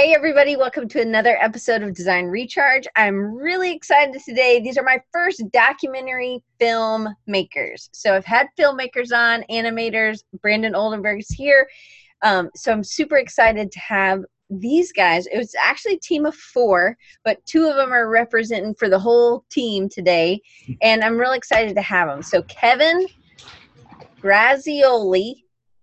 Hey, everybody, welcome to another episode of Design Recharge. I'm really excited today. These are my first documentary film makers. So I've had filmmakers on, animators, Brandon Oldenburg is here. Um, so I'm super excited to have these guys. It was actually a team of four, but two of them are representing for the whole team today. And I'm really excited to have them. So Kevin Grazioli,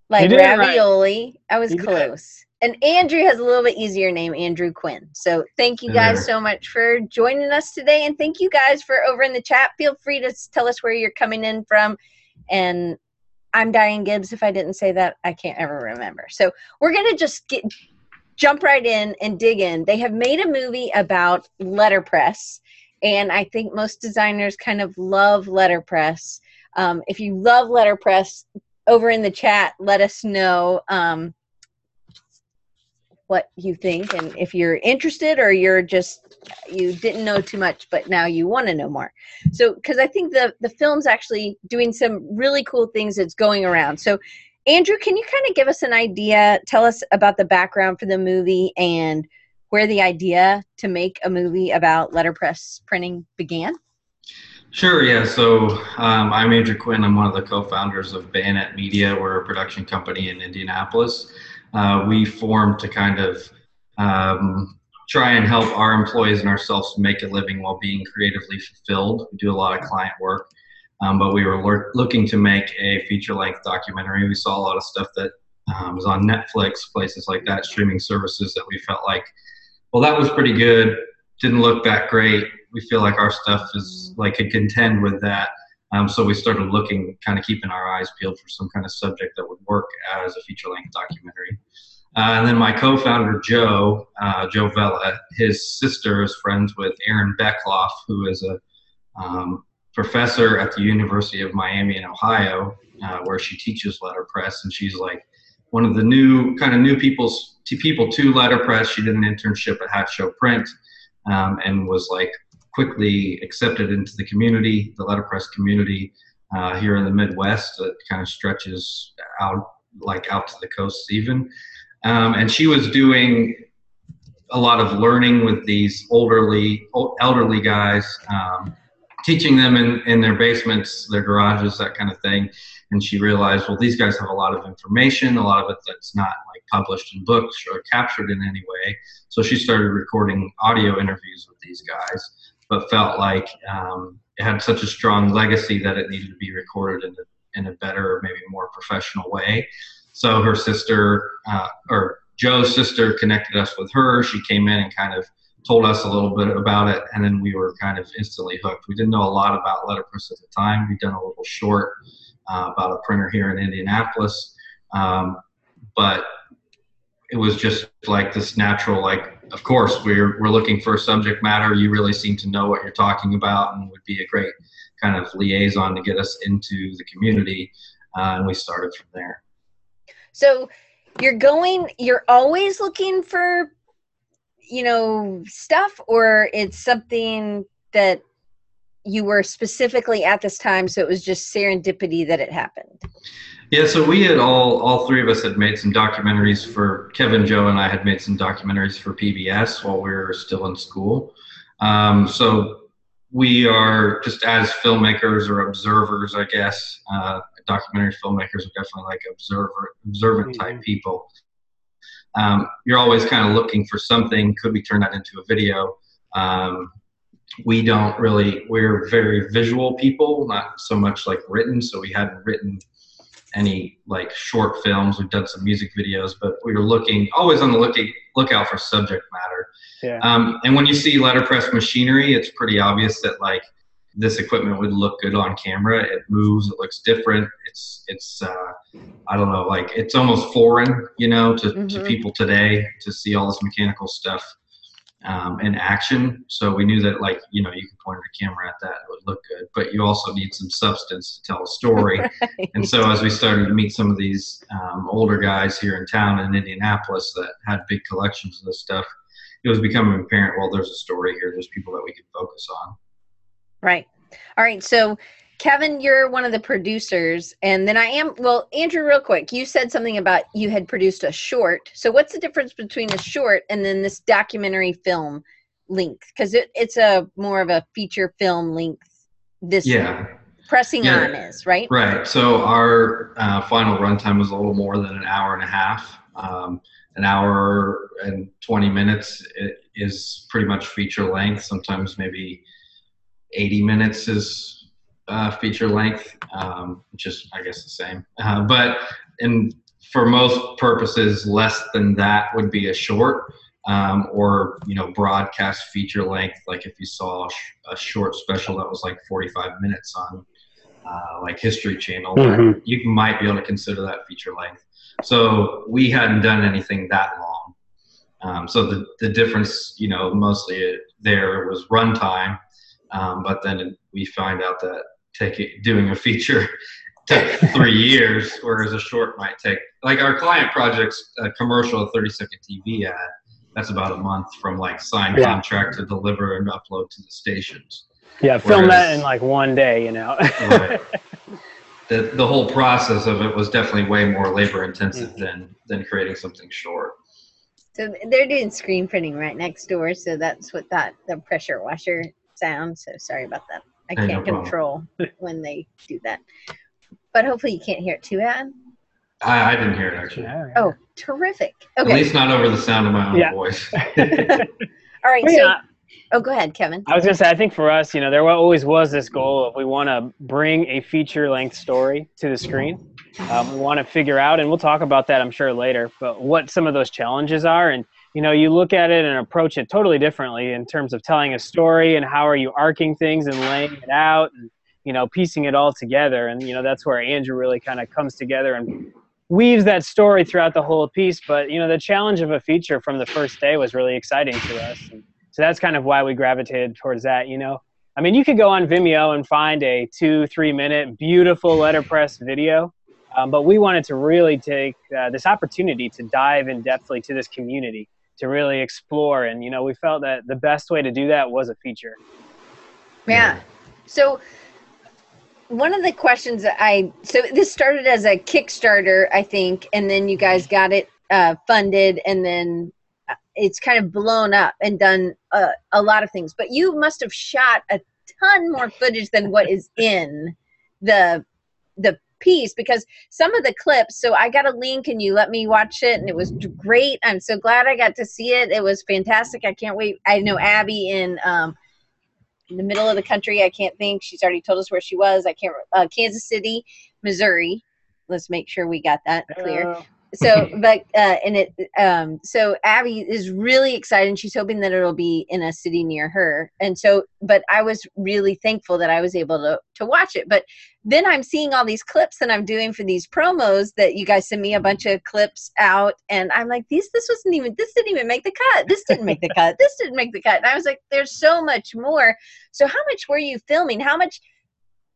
like ravioli. Right. I was close and Andrew has a little bit easier name, Andrew Quinn. So thank you guys so much for joining us today, and thank you guys for over in the chat. Feel free to tell us where you're coming in from, and I'm Diane Gibbs. If I didn't say that, I can't ever remember. So we're gonna just get jump right in and dig in. They have made a movie about letterpress, and I think most designers kind of love letterpress. Um, if you love letterpress, over in the chat, let us know. Um, what you think and if you're interested or you're just you didn't know too much but now you want to know more so because i think the the film's actually doing some really cool things that's going around so andrew can you kind of give us an idea tell us about the background for the movie and where the idea to make a movie about letterpress printing began Sure, yeah. So um, I'm Andrew Quinn. I'm one of the co founders of Bayonet Media. We're a production company in Indianapolis uh, we formed to kind of um, try and help our employees and ourselves make a living while being creatively fulfilled. We do a lot of client work, um, but we were looking to make a feature length documentary. We saw a lot of stuff that um, was on Netflix, places like that, streaming services that we felt like, well, that was pretty good. Didn't look that great. We feel like our stuff is like could contend with that. Um, so we started looking, kind of keeping our eyes peeled for some kind of subject that would work as a feature length documentary. Uh, and then my co-founder Joe, uh, Joe Vela, his sister is friends with Erin Beckloff, who is a um, professor at the University of Miami in Ohio, uh, where she teaches letterpress, and she's like one of the new kind of new people's people to letterpress. She did an internship at Hatch Show Print, um, and was like quickly accepted into the community, the letterpress community uh, here in the Midwest that kind of stretches out like out to the coasts even. Um, and she was doing a lot of learning with these elderly elderly guys, um, teaching them in, in their basements, their garages, that kind of thing. And she realized, well, these guys have a lot of information, a lot of it that's not like published in books or captured in any way. So she started recording audio interviews with these guys but felt like um, it had such a strong legacy that it needed to be recorded in a, in a better, maybe more professional way. So her sister, uh, or Joe's sister, connected us with her. She came in and kind of told us a little bit about it, and then we were kind of instantly hooked. We didn't know a lot about letterpress at the time. We'd done a little short uh, about a printer here in Indianapolis, um, but it was just like this natural like of course we're we're looking for subject matter. You really seem to know what you're talking about and would be a great kind of liaison to get us into the community uh, and we started from there. So you're going you're always looking for you know stuff or it's something that you were specifically at this time so it was just serendipity that it happened yeah, so we had all all three of us had made some documentaries for Kevin, Joe, and I had made some documentaries for PBS while we were still in school. Um, so we are just as filmmakers or observers, I guess. Uh, documentary filmmakers are definitely like observer observant type mm-hmm. people. Um, you're always kind of looking for something. Could we turn that into a video? Um, we don't really. We're very visual people, not so much like written. So we hadn't written any like short films. We've done some music videos, but we were looking always on the looking lookout for subject matter. Yeah. Um, and when you see letterpress machinery, it's pretty obvious that like this equipment would look good on camera. It moves. It looks different. It's it's uh, I don't know like it's almost foreign, you know, to, mm-hmm. to people today to see all this mechanical stuff um, in action. So we knew that like, you know, you could point a camera at that, it would look good, but you also need some substance to tell a story. right. And so as we started to meet some of these um, older guys here in town in Indianapolis that had big collections of this stuff, it was becoming apparent, well, there's a story here. There's people that we can focus on. Right. All right. So Kevin, you're one of the producers, and then I am. Well, Andrew, real quick, you said something about you had produced a short. So, what's the difference between a short and then this documentary film length? Because it, it's a more of a feature film length. This yeah. pressing yeah. on is right. Right. So our uh, final runtime was a little more than an hour and a half. Um, an hour and 20 minutes is pretty much feature length. Sometimes maybe 80 minutes is uh, feature length, um, which is I guess the same. Uh, but in for most purposes, less than that would be a short. Um, or you know broadcast feature length like if you saw a, short special that was like 45 minutes on uh, like history channel mm-hmm. you might be able to consider that feature length so we hadn't done anything that long um, so the, the difference you know mostly there was runtime um, but then we find out that take doing a feature took three years, whereas a short might take like our client projects, a commercial, a 30 second TV ad, that's about a month from like sign yeah. contract to deliver and upload to the stations. Yeah, film whereas, that in like one day, you know. right. The, the whole process of it was definitely way more labor intensive mm-hmm. than than creating something short. So they're doing screen printing right next door, so that's what that the pressure washer sound. So sorry about that. I can't no control when they do that. But hopefully you can't hear it too bad. I, I didn't hear it actually. Oh, terrific. Okay. At least not over the sound of my own yeah. voice. All right. So, oh, go ahead, Kevin. I was going to say, I think for us, you know, there always was this goal of we want to bring a feature length story to the screen. Um, we want to figure out, and we'll talk about that, I'm sure, later, but what some of those challenges are. And you know you look at it and approach it totally differently in terms of telling a story and how are you arcing things and laying it out and you know piecing it all together. And you know that's where andrew really kind of comes together and weaves that story throughout the whole piece. But you know the challenge of a feature from the first day was really exciting to us. And so that's kind of why we gravitated towards that you know. I mean you could go on vimeo and find a two three minute beautiful letterpress video um, but we wanted to really take uh, this opportunity to dive in depthly to this community to really explore. And, you know, we felt that the best way to do that was a feature. Yeah. So, one of the questions that I so this started as a Kickstarter, I think, and then you guys got it uh, funded, and then uh, it's kind of blown up and done uh, a lot of things. But you must have shot a ton more footage than what is in the the piece because some of the clips so i got a link and you let me watch it and it was great. I'm so glad i got to see it. It was fantastic. I can't wait. I know abby in um, in the middle of the country. I can't think. She's already told us where she was. I can't uh, kansas city missouri. Let's make sure we got that clear. Uh, so but uh and it um so abby is really excited she's hoping that it'll be in a city near her. And so but i was really thankful that i was able to to watch it. But then i'm seeing all these clips that i'm doing for these promos that you guys send me a bunch of clips out. And i'm like these this wasn't even this didn't even make the cut. This didn't make the cut. This didn't make the cut. And i was like there's so much more. So how much were you filming? How much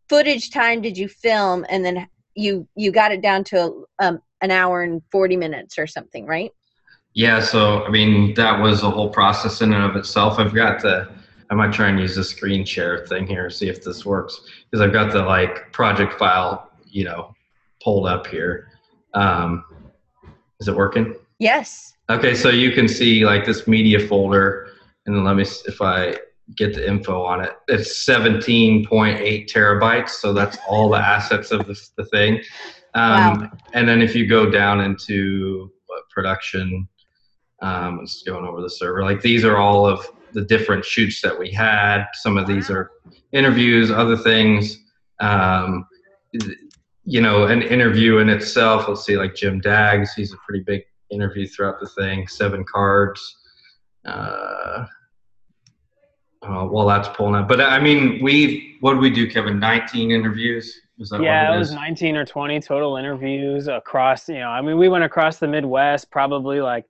footage time did you film? And then you you got it down to um, an hour and 40 minutes or something, right? Yeah, so I mean that was a whole process in and of itself. I've got the I might try and use the screen share thing here, see if this works. Because I've got the like project file, you know, pulled up here. Um, is it working? Yes. Okay, so you can see like this media folder, and then let me if I get the info on it. It's 17.8 terabytes, so that's all the assets of the, the thing. Um, wow. And then if you go down into what, production, um, it's going over the server. Like these are all of the different shoots that we had. Some of these are interviews, other things. Um, you know, an interview in itself. Let's see, like Jim Daggs, he's a pretty big interview throughout the thing. Seven cards. Uh, uh, well, that's pulling up. But I mean, we what did we do, Kevin? Nineteen interviews yeah, it, it was 19 or 20 total interviews across, you know, I mean, we went across the Midwest, probably like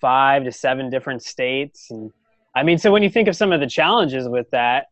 five to seven different states. And I mean, so when you think of some of the challenges with that,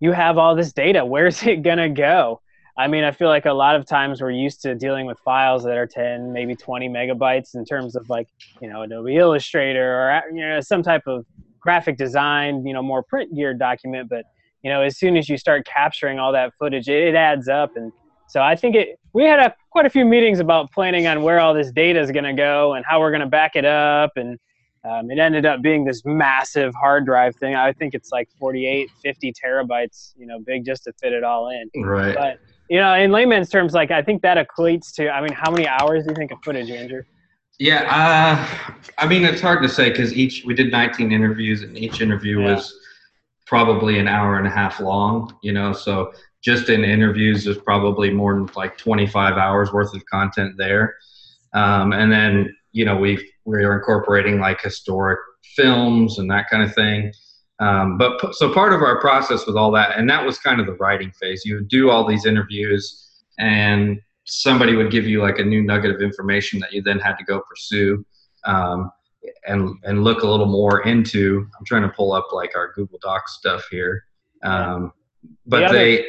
you have all this data. Where's it going to go? I mean, I feel like a lot of times we're used to dealing with files that are 10, maybe 20 megabytes in terms of like, you know, Adobe Illustrator or, you know, some type of graphic design, you know, more print geared document. But you know, as soon as you start capturing all that footage, it, it adds up. And so I think it, we had a, quite a few meetings about planning on where all this data is going to go and how we're going to back it up. And um, it ended up being this massive hard drive thing. I think it's like 48, 50 terabytes, you know, big just to fit it all in. Right. But, you know, in layman's terms, like I think that equates to, I mean, how many hours do you think of footage, Andrew? Yeah, uh, I mean, it's hard to say because each we did 19 interviews, and each interview yeah. was probably an hour and a half long. You know, so just in interviews, there's probably more than like 25 hours worth of content there. Um, and then you know we we are incorporating like historic films and that kind of thing. Um, but so part of our process with all that, and that was kind of the writing phase. You would do all these interviews, and somebody would give you like a new nugget of information that you then had to go pursue um, and and look a little more into. I'm trying to pull up like our Google Docs stuff here, um, but the other, they.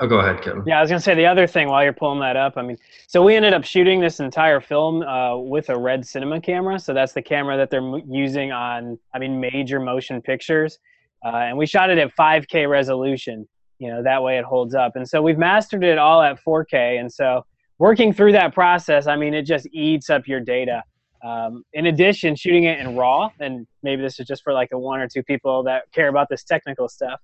Oh, go ahead, Kevin. Yeah, I was gonna say the other thing while you're pulling that up. I mean, so we ended up shooting this entire film uh, with a red cinema camera. So that's the camera that they're using on, I mean, major motion pictures, uh, and we shot it at 5K resolution you know that way it holds up and so we've mastered it all at 4k and so working through that process i mean it just eats up your data um, in addition shooting it in raw and maybe this is just for like the one or two people that care about this technical stuff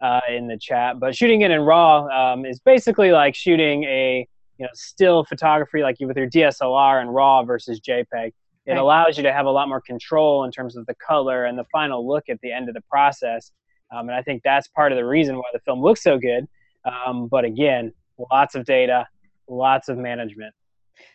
uh, in the chat but shooting it in raw um, is basically like shooting a you know still photography like you with your dslr and raw versus jpeg it right. allows you to have a lot more control in terms of the color and the final look at the end of the process um, and I think that's part of the reason why the film looks so good. Um, but again, lots of data, lots of management.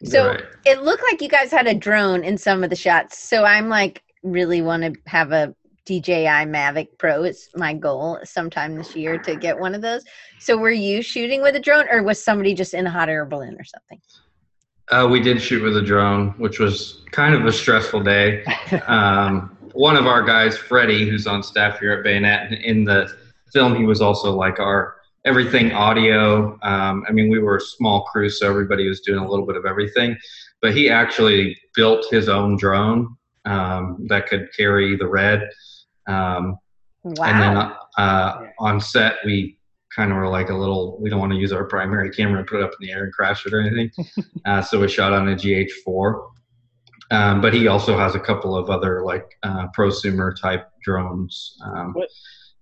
So right. it looked like you guys had a drone in some of the shots. So I'm like, really want to have a DJI Mavic Pro. It's my goal sometime this year to get one of those. So were you shooting with a drone or was somebody just in a hot air balloon or something? Uh, we did shoot with a drone, which was kind of a stressful day. Um, one of our guys, Freddie, who's on staff here at Bayonet, in the film, he was also like our everything audio. Um, I mean, we were a small crew, so everybody was doing a little bit of everything. But he actually built his own drone um, that could carry the red. Um, wow. And then uh, on set, we kind of were like a little, we don't want to use our primary camera and put it up in the air and crash it or anything. uh, so we shot on a GH4. Um, but he also has a couple of other like uh, prosumer type drones. Um, what,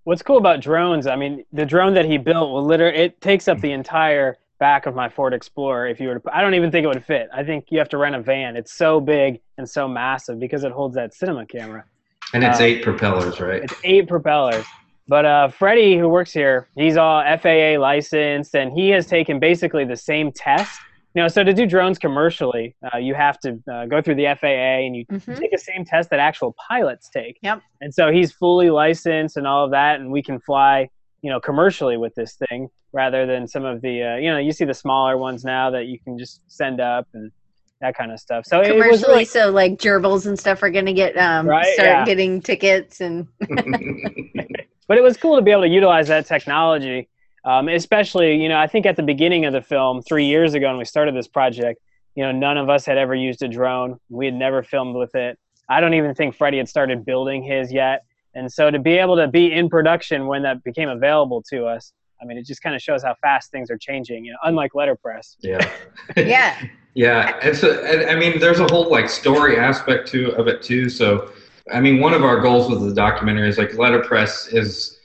what's cool about drones? I mean, the drone that he built will literally it takes up the entire back of my Ford Explorer. If you were to, I don't even think it would fit. I think you have to rent a van. It's so big and so massive because it holds that cinema camera. And it's uh, eight propellers, right? It's eight propellers. But uh, Freddie, who works here, he's all FAA licensed, and he has taken basically the same test you know, so to do drones commercially, uh, you have to uh, go through the FAA and you mm-hmm. take the same test that actual pilots take. Yep. And so he's fully licensed and all of that, and we can fly, you know, commercially with this thing rather than some of the, uh, you know, you see the smaller ones now that you can just send up and that kind of stuff. So commercially, really, so like gerbils and stuff are going to get um, right? start yeah. getting tickets and. but it was cool to be able to utilize that technology um, especially, you know, I think at the beginning of the film, three years ago when we started this project, you know, none of us had ever used a drone. We had never filmed with it. I don't even think Freddie had started building his yet. And so to be able to be in production when that became available to us, I mean, it just kind of shows how fast things are changing, you know, unlike letterpress. Yeah. yeah. Yeah. And so, I mean, there's a whole like story aspect to of it too. So, I mean, one of our goals with the documentary is like letterpress is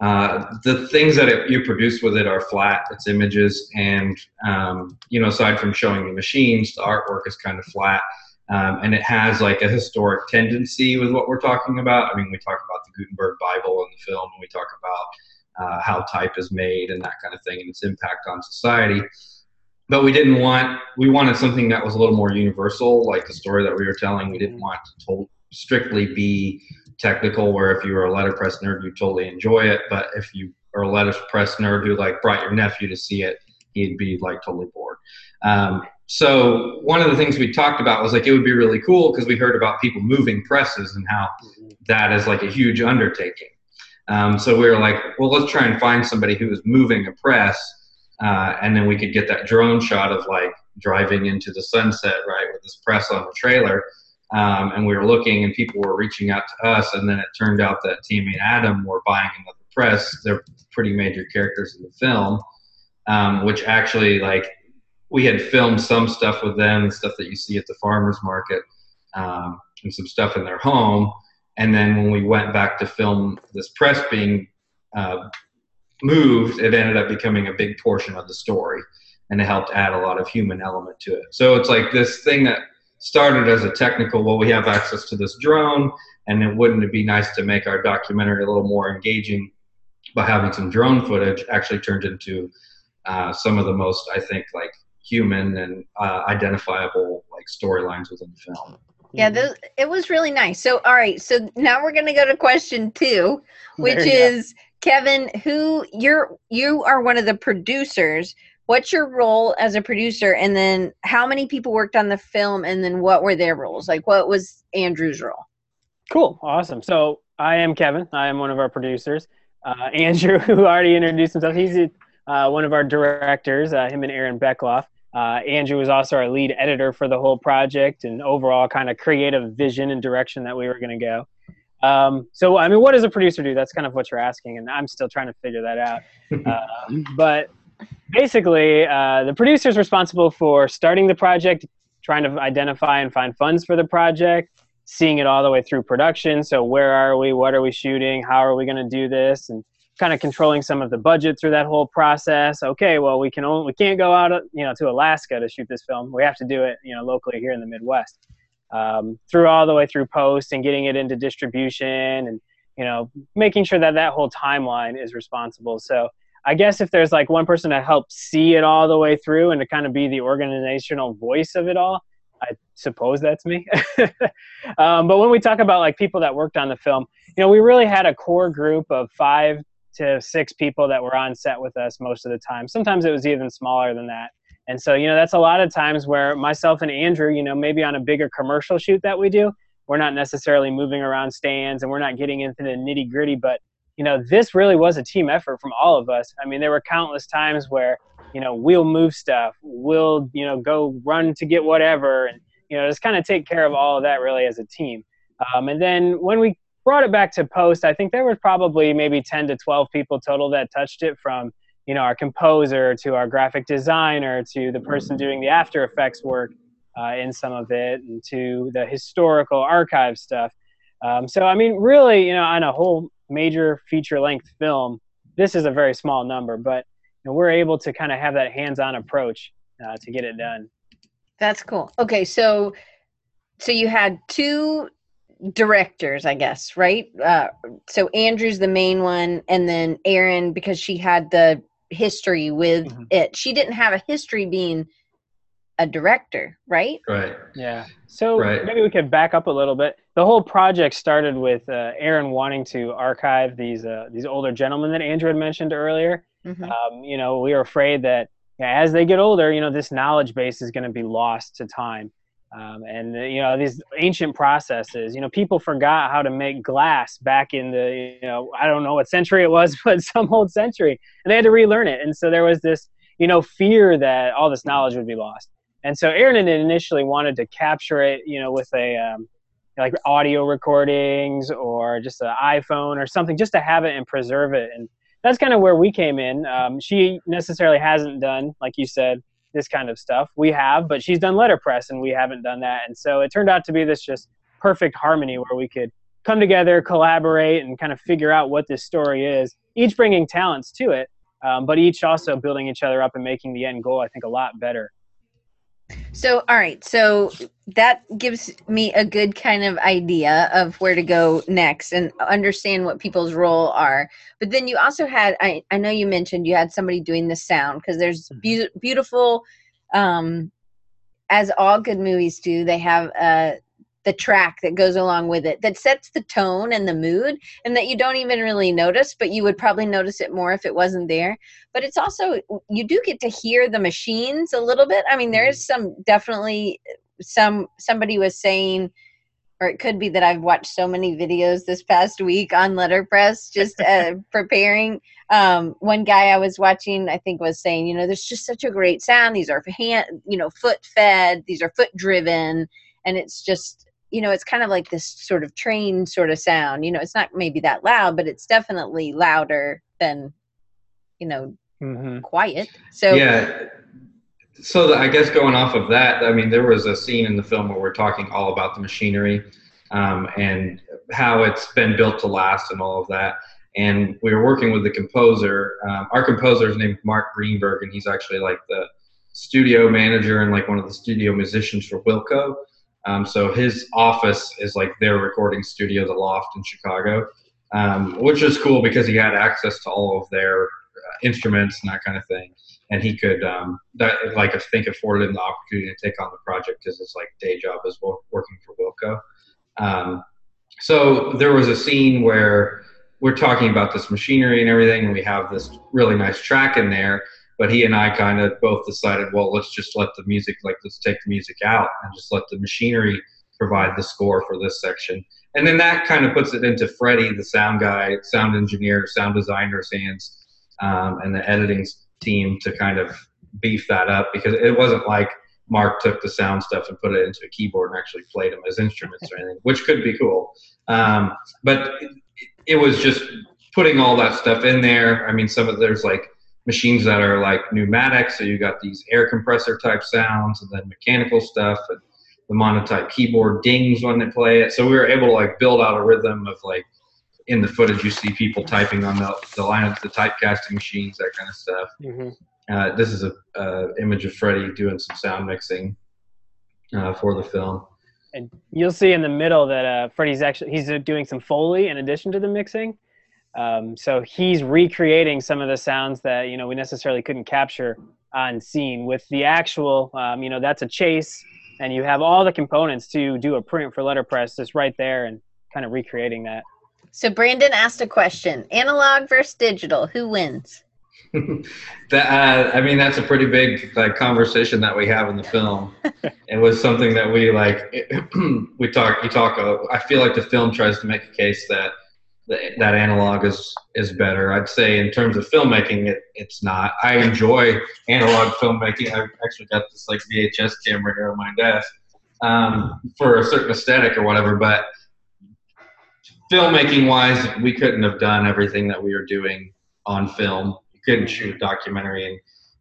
uh, the things that it, you produce with it are flat. It's images, and um, you know, aside from showing the machines, the artwork is kind of flat, um, and it has like a historic tendency with what we're talking about. I mean, we talk about the Gutenberg Bible in the film, and we talk about uh, how type is made and that kind of thing, and its impact on society. But we didn't want we wanted something that was a little more universal, like the story that we were telling. We didn't want to told, strictly be technical where if you were a letterpress nerd you totally enjoy it but if you are a letterpress nerd who like brought your nephew to see it he'd be like totally bored. Um, so one of the things we talked about was like it would be really cool because we heard about people moving presses and how that is like a huge undertaking. Um, so we were like well let's try and find somebody who is moving a press uh, and then we could get that drone shot of like driving into the sunset right with this press on the trailer. Um, and we were looking and people were reaching out to us. And then it turned out that Tammy and Adam were buying another press, they're pretty major characters in the film, um, which actually like we had filmed some stuff with them, stuff that you see at the farmers market, um, and some stuff in their home. And then when we went back to film this press being uh, moved, it ended up becoming a big portion of the story, and it helped add a lot of human element to it. So it's like this thing that started as a technical. Well, we have access to this drone, and it wouldn't it be nice to make our documentary a little more engaging by having some drone footage? Actually, turned into uh, some of the most, I think, like human and uh, identifiable like storylines within the film. Yeah, those, it was really nice. So, all right, so now we're going to go to question two, which is Kevin, who you're you are one of the producers. What's your role as a producer, and then how many people worked on the film, and then what were their roles? Like, what was Andrew's role? Cool, awesome. So, I am Kevin. I am one of our producers. Uh, Andrew, who already introduced himself, he's uh, one of our directors. Uh, him and Erin Beckloff. Uh, Andrew was also our lead editor for the whole project and overall kind of creative vision and direction that we were going to go. Um, so, I mean, what does a producer do? That's kind of what you're asking, and I'm still trying to figure that out. Uh, but basically, uh, the producer is responsible for starting the project, trying to identify and find funds for the project, seeing it all the way through production. So, where are we? What are we shooting? How are we going to do this? And kind of controlling some of the budget through that whole process. Okay, well, we can only we can't go out, you know, to Alaska to shoot this film. We have to do it, you know, locally here in the Midwest. Um, through all the way through post and getting it into distribution and you know making sure that that whole timeline is responsible. So I guess if there's like one person to help see it all the way through and to kind of be the organizational voice of it all, I suppose that's me. um, but when we talk about like people that worked on the film, you know, we really had a core group of five to six people that were on set with us most of the time. Sometimes it was even smaller than that. And so, you know, that's a lot of times where myself and Andrew, you know, maybe on a bigger commercial shoot that we do, we're not necessarily moving around stands and we're not getting into the nitty gritty, but you know, this really was a team effort from all of us. I mean, there were countless times where, you know, we'll move stuff, we'll, you know, go run to get whatever, and you know, just kind of take care of all of that really as a team. Um, and then when we brought it back to post, I think there was probably maybe 10 to 12 people total that touched it from, you know, our composer to our graphic designer to the person doing the After Effects work uh, in some of it and to the historical archive stuff. Um, so, I mean, really, you know, on a whole major feature length film, this is a very small number, but you know, we're able to kind of have that hands on approach uh, to get it done. That's cool. Okay, so so you had two directors, I guess, right? Uh, so Andrew's the main one, and then Erin because she had the history with mm-hmm. it. She didn't have a history being a director, right? Right. Yeah. So right. maybe we could back up a little bit. The whole project started with uh, Erin wanting to archive these uh, these older gentlemen that Andrew had mentioned earlier. Mm-hmm. Um, you know, we were afraid that as they get older, you know, this knowledge base is going to be lost to time. Um, and uh, you know these ancient processes you know people forgot how to make glass back in the you know i don't know what century it was but some old century and they had to relearn it. And so there was this you know fear that all this knowledge would be lost. And so Erin initially wanted to capture it you know with a um, like audio recordings or just an iphone or something just to have it and preserve it. And that's kind of where we came in. Um, she necessarily hasn't done like you said this kind of stuff. We have, but she's done letterpress and we haven't done that. And so it turned out to be this just perfect harmony where we could come together, collaborate, and kind of figure out what this story is, each bringing talents to it, um, but each also building each other up and making the end goal, I think, a lot better. So, all right. So that gives me a good kind of idea of where to go next and understand what people's role are. But then you also had, I, I know you mentioned you had somebody doing the sound because there's mm-hmm. be- beautiful, um, as all good movies do, they have uh, the track that goes along with it that sets the tone and the mood and that you don't even really notice but you would probably notice it more if it wasn't there but it's also you do get to hear the machines a little bit i mean there is some definitely some somebody was saying or it could be that I've watched so many videos this past week on letterpress just uh, preparing. Um, one guy I was watching, I think, was saying, you know, there's just such a great sound. These are hand, you know, foot fed. These are foot driven, and it's just you know, it's kind of like this sort of train sort of sound. You know, it's not maybe that loud, but it's definitely louder than, you know, mm-hmm. quiet. So yeah. So I guess going off of that, I mean, there was a scene in the film where we're talking all about the machinery um, and how it's been built to last and all of that. And we were working with the composer. Um, our composer is named Mark Greenberg, and he's actually like the studio manager and like one of the studio musicians for Wilco. Um, so his office is like their recording studio, the Loft in Chicago, um, which is cool because he had access to all of their uh, instruments and that kind of thing. And he could, um, that like I think afforded him the opportunity to take on the project because his like day job is working for Wilco. Um, so there was a scene where we're talking about this machinery and everything, and we have this really nice track in there but he and I kind of both decided, well, let's just let the music, like, let's take the music out and just let the machinery provide the score for this section. And then that kind of puts it into Freddie, the sound guy, sound engineer, sound designer's hands, um, and the editing team to kind of beef that up because it wasn't like Mark took the sound stuff and put it into a keyboard and actually played them as instruments or anything, which could be cool. Um, but it, it was just putting all that stuff in there. I mean, some of there's like machines that are like pneumatic, so you got these air compressor type sounds, and then mechanical stuff, and the monotype keyboard dings when they play it. So we were able to like build out a rhythm of like in the footage you see people typing on the, the line of the typecasting machines, that kind of stuff. Mm-hmm. Uh, this is a, a, image of Freddie doing some sound mixing uh, for the film. And you'll see in the middle that uh, Freddie's actually he's doing some foley in addition to the mixing. Um, so he's recreating some of the sounds that you know we necessarily couldn't capture on scene with the actual. Um, you know, that's a chase, and you have all the components to do a print for letterpress just right there, and kind of recreating that. So Brandon asked a question: analog versus digital, who wins? that uh, I mean, that's a pretty big like conversation that we have in the film. it was something that we like. we talk. You talk. Uh, I feel like the film tries to make a case that that analog is is better. I'd say in terms of filmmaking, it, it's not. I enjoy analog filmmaking. I've actually got this like VHS camera here on my desk um, for a certain aesthetic or whatever. But filmmaking wise, we couldn't have done everything that we were doing on film. You couldn't shoot a documentary in,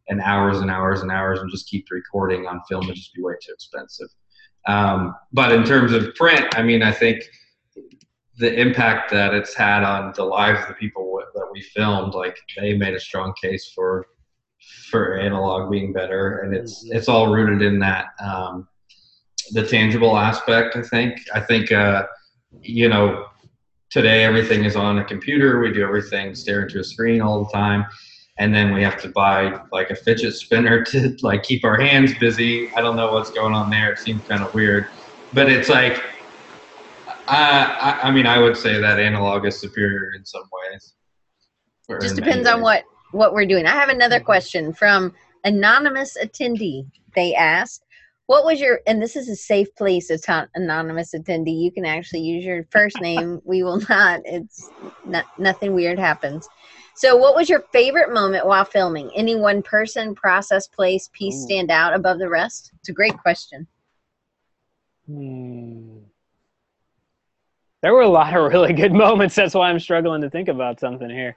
in hours and hours and hours and just keep recording on film. It'd just be way too expensive. Um, but in terms of print, I mean, I think the impact that it's had on the lives of the people that we filmed, like they made a strong case for for analog being better, and it's mm-hmm. it's all rooted in that um, the tangible aspect. I think I think uh, you know today everything is on a computer. We do everything stare into a screen all the time, and then we have to buy like a fidget spinner to like keep our hands busy. I don't know what's going on there. It seems kind of weird, but it's like I, I mean, I would say that analog is superior in some ways. Just depends on what what we're doing. I have another mm-hmm. question from anonymous attendee. They asked, "What was your?" And this is a safe place. It's not anonymous attendee. You can actually use your first name. we will not. It's not, nothing weird happens. So, what was your favorite moment while filming? Any one person, process, place, piece Ooh. stand out above the rest? It's a great question. Hmm there were a lot of really good moments. That's why I'm struggling to think about something here.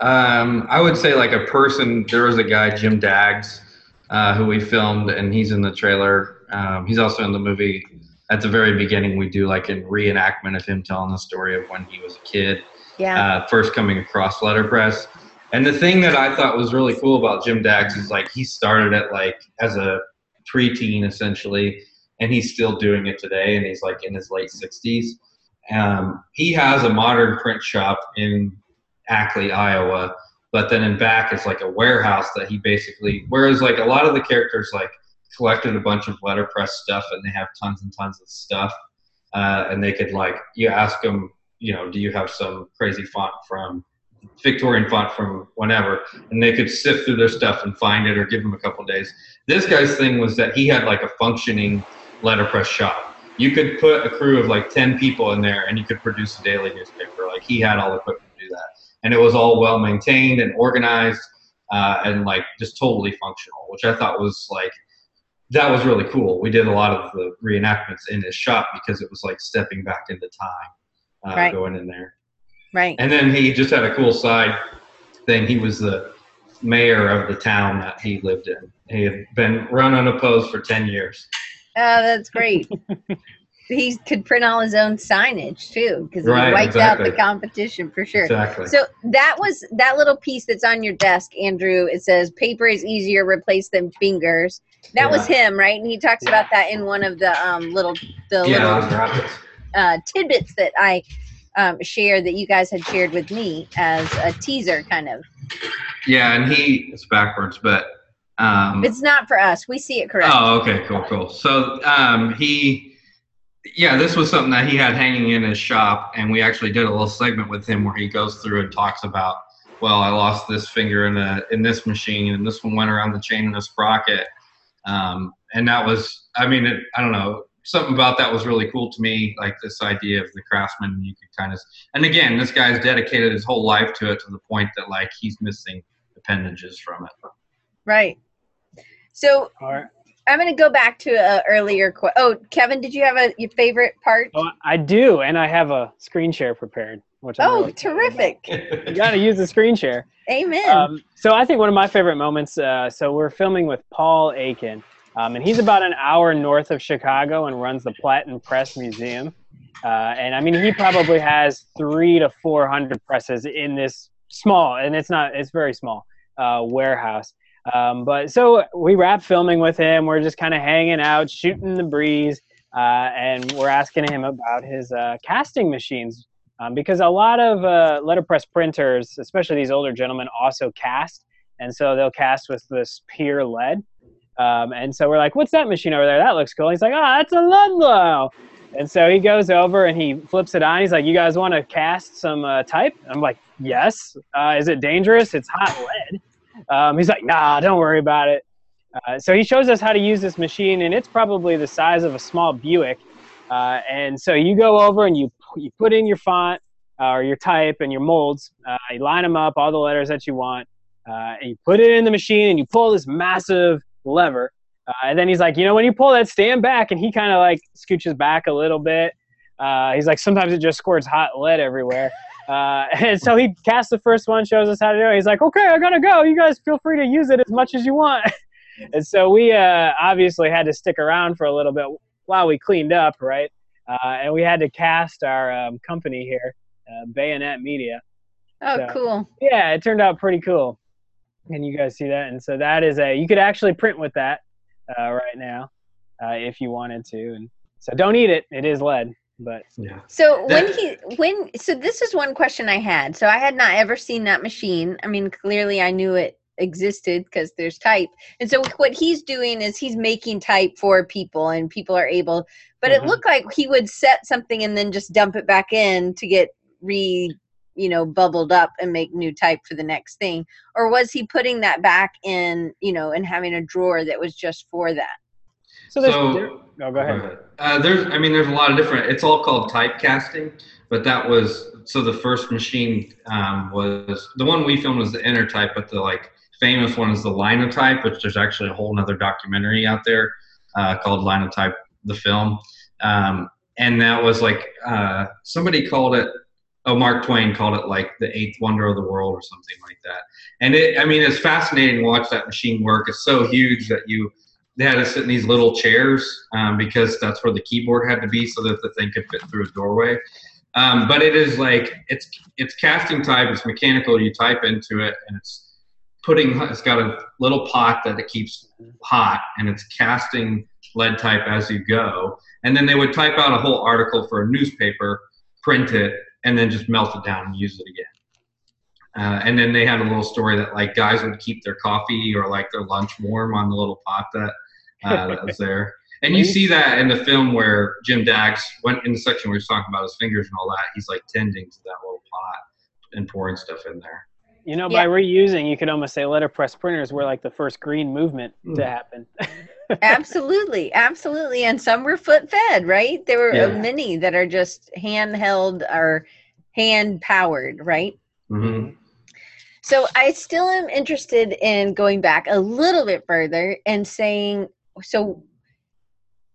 Um, I would say like a person. There was a guy, Jim Daggs, uh, who we filmed, and he's in the trailer. Um, he's also in the movie. At the very beginning, we do like a reenactment of him telling the story of when he was a kid, yeah, uh, first coming across letterpress. And the thing that I thought was really cool about Jim Daggs is like he started it like as a preteen essentially, and he's still doing it today, and he's like in his late 60s. Um, he has a modern print shop in Ackley, Iowa, but then in back is like a warehouse that he basically. Whereas like a lot of the characters like collected a bunch of letterpress stuff, and they have tons and tons of stuff, uh, and they could like you ask them, you know, do you have some crazy font from Victorian font from whenever, and they could sift through their stuff and find it or give them a couple days. This guy's thing was that he had like a functioning letterpress shop. You could put a crew of like 10 people in there and you could produce a daily newspaper. Like he had all the equipment. And it was all well maintained and organized uh, and like just totally functional, which I thought was like that was really cool. We did a lot of the reenactments in his shop because it was like stepping back into time, uh, right. going in there. Right. And then he just had a cool side thing. He was the mayor of the town that he lived in. He had been run unopposed for 10 years. Oh, that's great. he could print all his own signage too because right, he wiped exactly. out the competition for sure. Exactly. So that was that little piece that's on your desk, Andrew. It says paper is easier replace than fingers. That yeah. was him, right? And he talks yeah. about that in one of the um, little the yeah, little uh, tidbits that I um, shared that you guys had shared with me as a teaser, kind of. Yeah, and he it's backwards, but um, it's not for us. We see it correct. Oh, okay, cool, cool. So um, he, yeah, this was something that he had hanging in his shop, and we actually did a little segment with him where he goes through and talks about, well, I lost this finger in a in this machine, and this one went around the chain in a sprocket, um, and that was, I mean, it, I don't know, something about that was really cool to me, like this idea of the craftsman. You could kind of, and again, this guy's dedicated his whole life to it to the point that like he's missing appendages from it. Right. So right. I'm going to go back to a earlier. Qu- oh, Kevin, did you have a your favorite part? Oh, I do, and I have a screen share prepared. Which I'm oh, really terrific! you got to use the screen share. Amen. Um, so I think one of my favorite moments. Uh, so we're filming with Paul Aken, um, and he's about an hour north of Chicago and runs the Platen Press Museum. Uh, and I mean, he probably has three to four hundred presses in this small, and it's not, it's very small uh, warehouse. Um, but so we wrap filming with him. We're just kind of hanging out, shooting the breeze, uh, and we're asking him about his uh, casting machines um, because a lot of uh, letterpress printers, especially these older gentlemen, also cast, and so they'll cast with this pure lead. Um, and so we're like, "What's that machine over there? That looks cool." He's like, "Ah, oh, that's a Ludlow." And so he goes over and he flips it on. He's like, "You guys want to cast some uh, type?" I'm like, "Yes." Uh, is it dangerous? It's hot lead. Um, he's like, nah, don't worry about it. Uh, so he shows us how to use this machine, and it's probably the size of a small Buick. Uh, and so you go over and you you put in your font uh, or your type and your molds. Uh, you line them up, all the letters that you want, uh, and you put it in the machine, and you pull this massive lever. Uh, and then he's like, you know, when you pull that, stand back, and he kind of like scooches back a little bit. He's like, sometimes it just squirts hot lead everywhere. Uh, and so he casts the first one, shows us how to do it. He's like, okay, I gotta go. You guys feel free to use it as much as you want. and so we uh, obviously had to stick around for a little bit while we cleaned up, right? Uh, and we had to cast our um, company here, uh, Bayonet Media. Oh, so, cool. Yeah, it turned out pretty cool. Can you guys see that? And so that is a, you could actually print with that uh, right now uh, if you wanted to. And so don't eat it, it is lead but yeah. So when he when so this is one question I had. So I had not ever seen that machine. I mean, clearly I knew it existed because there's type. And so what he's doing is he's making type for people and people are able but mm-hmm. it looked like he would set something and then just dump it back in to get re you know bubbled up and make new type for the next thing or was he putting that back in you know and having a drawer that was just for that so, there's, so there, no, go ahead. Uh, there's, I mean, there's a lot of different. It's all called typecasting, but that was so the first machine um, was the one we filmed was the Intertype, but the like famous one is the Linotype, which there's actually a whole other documentary out there uh, called Linotype, the film, um, and that was like uh, somebody called it. Oh, Mark Twain called it like the eighth wonder of the world or something like that. And it, I mean, it's fascinating to watch that machine work. It's so huge that you they had to sit in these little chairs um, because that's where the keyboard had to be so that the thing could fit through a doorway. Um, but it is like it's it's casting type. It's mechanical. You type into it, and it's putting. It's got a little pot that it keeps hot, and it's casting lead type as you go. And then they would type out a whole article for a newspaper, print it, and then just melt it down and use it again. Uh, and then they had a little story that like guys would keep their coffee or like their lunch warm on the little pot that uh, that was there. And you see that in the film where Jim Daggs went in the section where he's talking about his fingers and all that. He's like tending to that little pot and pouring stuff in there. You know, yeah. by reusing, you could almost say letterpress printers were like the first green movement mm. to happen. absolutely, absolutely, and some were foot fed, right? There were yeah. many that are just handheld or hand powered, right? Mm-hmm. So I still am interested in going back a little bit further and saying so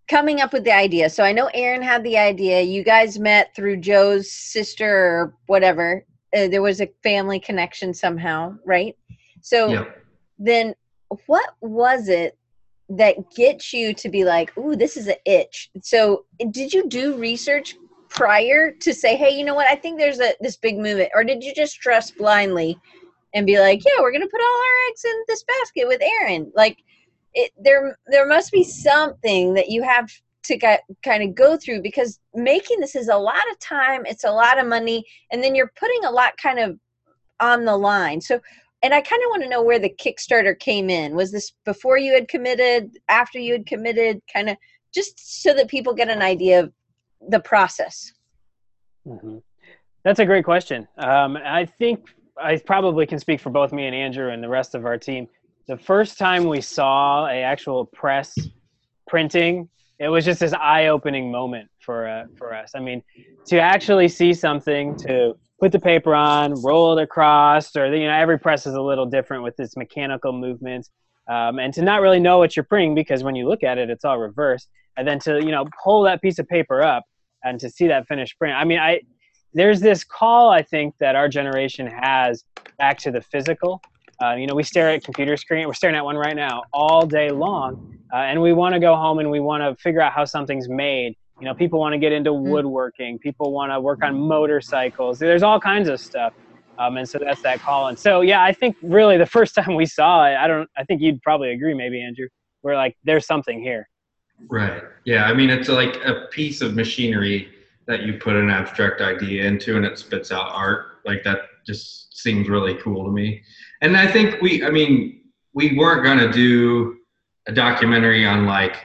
coming up with the idea. So I know Erin had the idea. You guys met through Joe's sister or whatever. Uh, there was a family connection somehow, right? So yep. then what was it that gets you to be like, ooh, this is an itch? So did you do research prior to say, hey, you know what? I think there's a this big movement, or did you just trust blindly and be like, yeah, we're gonna put all our eggs in this basket with Erin? Like, it, there there must be something that you have to get, kind of go through because making this is a lot of time, it's a lot of money, and then you're putting a lot kind of on the line. So, and I kind of want to know where the Kickstarter came in. Was this before you had committed, after you had committed, kind of just so that people get an idea of the process? Mm-hmm. That's a great question. Um, I think I probably can speak for both me and Andrew and the rest of our team. The first time we saw a actual press printing, it was just this eye-opening moment for uh, for us. I mean, to actually see something, to put the paper on, roll it across, or you know, every press is a little different with its mechanical movements, um, and to not really know what you're printing because when you look at it, it's all reversed, and then to you know pull that piece of paper up and to see that finished print. I mean, I there's this call I think that our generation has back to the physical. Uh, you know, we stare at computer screen. We're staring at one right now all day long, uh, and we want to go home and we want to figure out how something's made. You know, people want to get into mm-hmm. woodworking. People want to work on motorcycles. There's all kinds of stuff, um, and so that's that call. And so, yeah, I think really the first time we saw it, I don't. I think you'd probably agree, maybe Andrew. We're like, there's something here. Right. Yeah. I mean, it's like a piece of machinery that you put an abstract idea into and it spits out art. Like that just seems really cool to me. And I think we, I mean, we weren't going to do a documentary on like,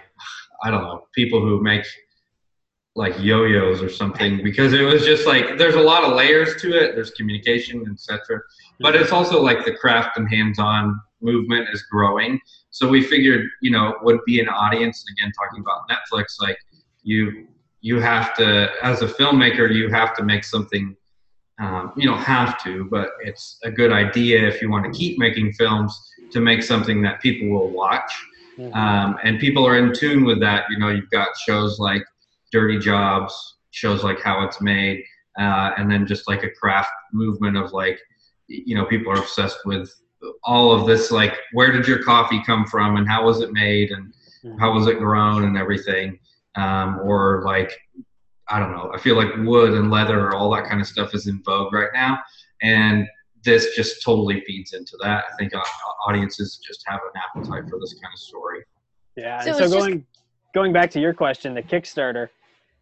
I don't know, people who make like yo-yos or something because it was just like there's a lot of layers to it there's communication etc but it's also like the craft and hands-on movement is growing so we figured, you know, would be an audience. Again, talking about Netflix, like you, you have to, as a filmmaker, you have to make something. Um, you don't have to, but it's a good idea if you want to keep making films to make something that people will watch. Mm-hmm. Um, and people are in tune with that. You know, you've got shows like Dirty Jobs, shows like How It's Made, uh, and then just like a craft movement of like, you know, people are obsessed with all of this like where did your coffee come from and how was it made and how was it grown and everything um, or like i don't know i feel like wood and leather all that kind of stuff is in vogue right now. And this just totally feeds into that. I think uh, audiences just have an appetite for this kind of story. Yeah so, so going just... going back to your question the kickstarter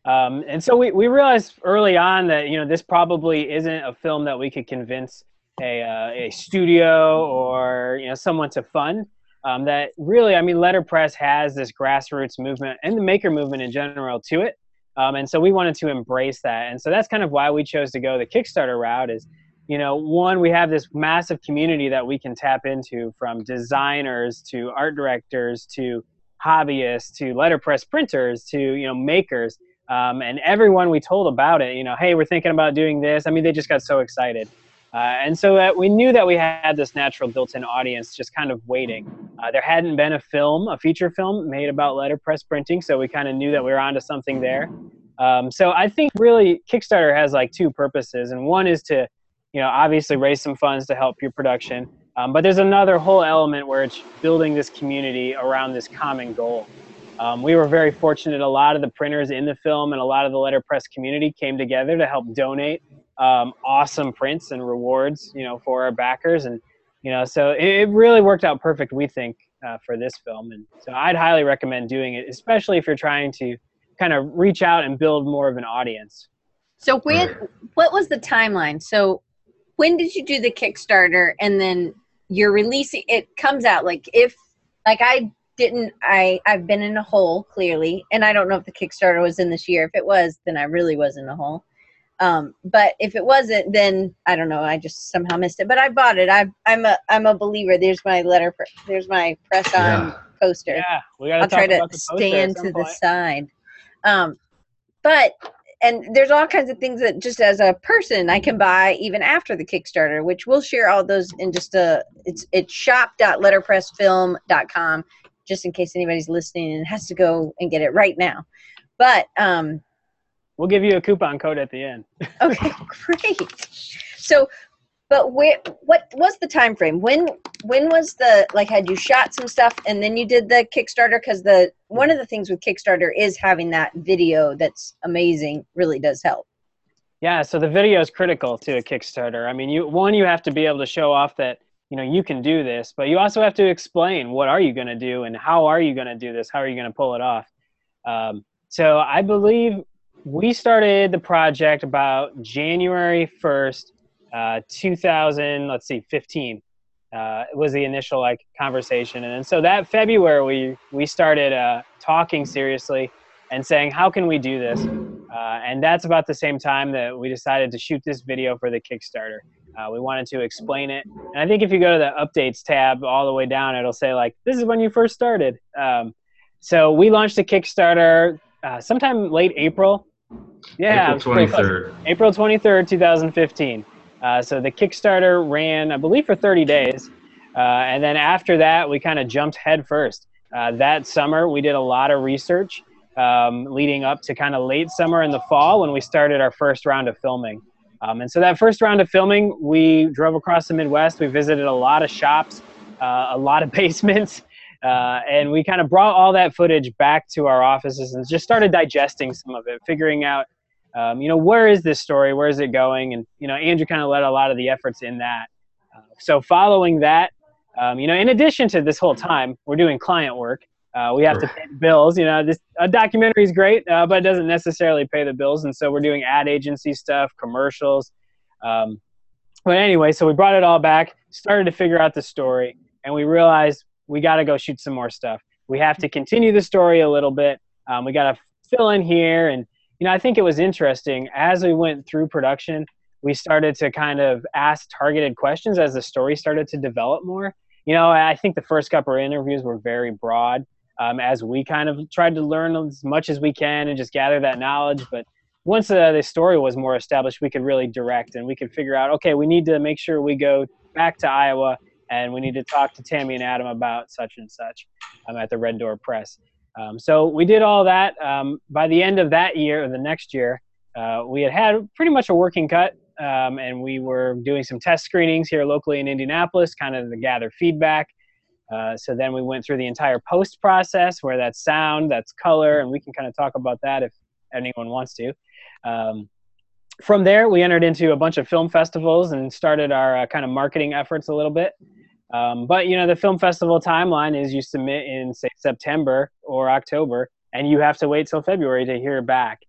um, and so we, we realized early on that you know this probably isn't a film that we could convince a, uh, a studio or you know someone to fund um, that really i mean letterpress has this grassroots movement and the maker movement in general to it. Um, and so we wanted to embrace that. And so that's kind of why we chose to go the kickstarter route is you know one we have this massive community that we can tap into from designers to art directors to hobbyists to letterpress printers to you know makers. Um, and everyone we told about it you know hey we're thinking about doing this. I mean they just got so excited and so uh, we knew that we had this natural built-in audience just kind of waiting. Uh, there hadn't been a film, a feature film made about letterpress printing, so we kind of knew that we were onto something there. Um, so I think really Kickstarter has like two purposes, and one is to, you know, obviously raise some funds to help your production. Um, but there's another whole element where it's building this community around this common goal. Um, we were very fortunate. A lot of the printers in the film and a lot of the letterpress community came together to help donate um, awesome prints and rewards, you know, for our backers. And, you know, so it, it really worked out perfect, we think, uh, for this film. And so I'd highly recommend doing it, especially if you're trying to kind of reach out and build more of an audience. So when, what was the timeline? So when did you do the Kickstarter and then you're releasing, it comes out like if, like I didn't, I, I've been in a hole clearly, and I don't know if the Kickstarter was in this year. If it was, then I really was in a hole. Um, but if it wasn't, then I don't know. I just somehow missed it. But I bought it. I, I'm a I'm a believer. There's my letter. There's my press on yeah. poster. Yeah, we gotta I'll try to stand to the side. Um, but and there's all kinds of things that just as a person I can buy even after the Kickstarter, which we'll share all those in just a. It's it's shop.letterpressfilm.com. just in case anybody's listening and has to go and get it right now. But um, we'll give you a coupon code at the end. okay, great. So, but where what was the time frame? When when was the like had you shot some stuff and then you did the Kickstarter? Because the one of the things with Kickstarter is having that video that's amazing. Really does help. Yeah, so the video is critical to a Kickstarter. I mean, you one you have to be able to show off that you know you can do this, but you also have to explain what are you going to do and how are you going to do this? How are you going to pull it off? Um, so I believe we started the project about January first, uh, 2000. Let's see, 15 uh, was the initial like conversation, and then so that February we we started uh, talking seriously and saying how can we do this uh, and that's about the same time that we decided to shoot this video for the Kickstarter. Uh, we wanted to explain it. And I think if you go to the updates tab all the way down, it'll say, like, this is when you first started. Um, so we launched a Kickstarter uh, sometime late April. Yeah, April 23rd. April 23rd, 2015. Uh, so the Kickstarter ran, I believe, for 30 days. Uh, and then after that, we kind of jumped headfirst. Uh, that summer, we did a lot of research um, leading up to kind of late summer and the fall when we started our first round of filming. Um, and so that first round of filming, we drove across the Midwest. We visited a lot of shops, uh, a lot of basements, uh, and we kind of brought all that footage back to our offices and just started digesting some of it, figuring out, um, you know, where is this story? Where is it going? And you know, Andrew kind of led a lot of the efforts in that. Uh, so following that, um, you know, in addition to this whole time, we're doing client work. Uh, we have to pay the bills. You know, this a documentary is great, uh, but it doesn't necessarily pay the bills. And so we're doing ad agency stuff, commercials. Um, but anyway, so we brought it all back, started to figure out the story, and we realized we got to go shoot some more stuff. We have to continue the story a little bit. Um, we got to fill in here, and you know, I think it was interesting as we went through production. We started to kind of ask targeted questions as the story started to develop more. You know, I think the first couple of interviews were very broad um, as we kind of tried to learn as much as we can and just gather that knowledge. But once uh, the story was more established, we could really direct and we could figure out, okay, we need to make sure we go back to Iowa and we need to talk to Tammy and Adam about such and such um, at the Red Door Press. Um, so we did all that. Um, by the end of that year, or the next year, uh, we had had pretty much a working cut, um, and we were doing some test screenings here locally in Indianapolis, kind of to gather feedback. Uh, so then we went through the entire post process where that's sound, that's color, and we can kind of talk about that if anyone wants to. Um, from there, we entered into a bunch of film festivals and started our uh, kind of marketing efforts a little bit. Um, but you know, the film festival timeline is you submit in say September or October, and you have to wait till February to hear back.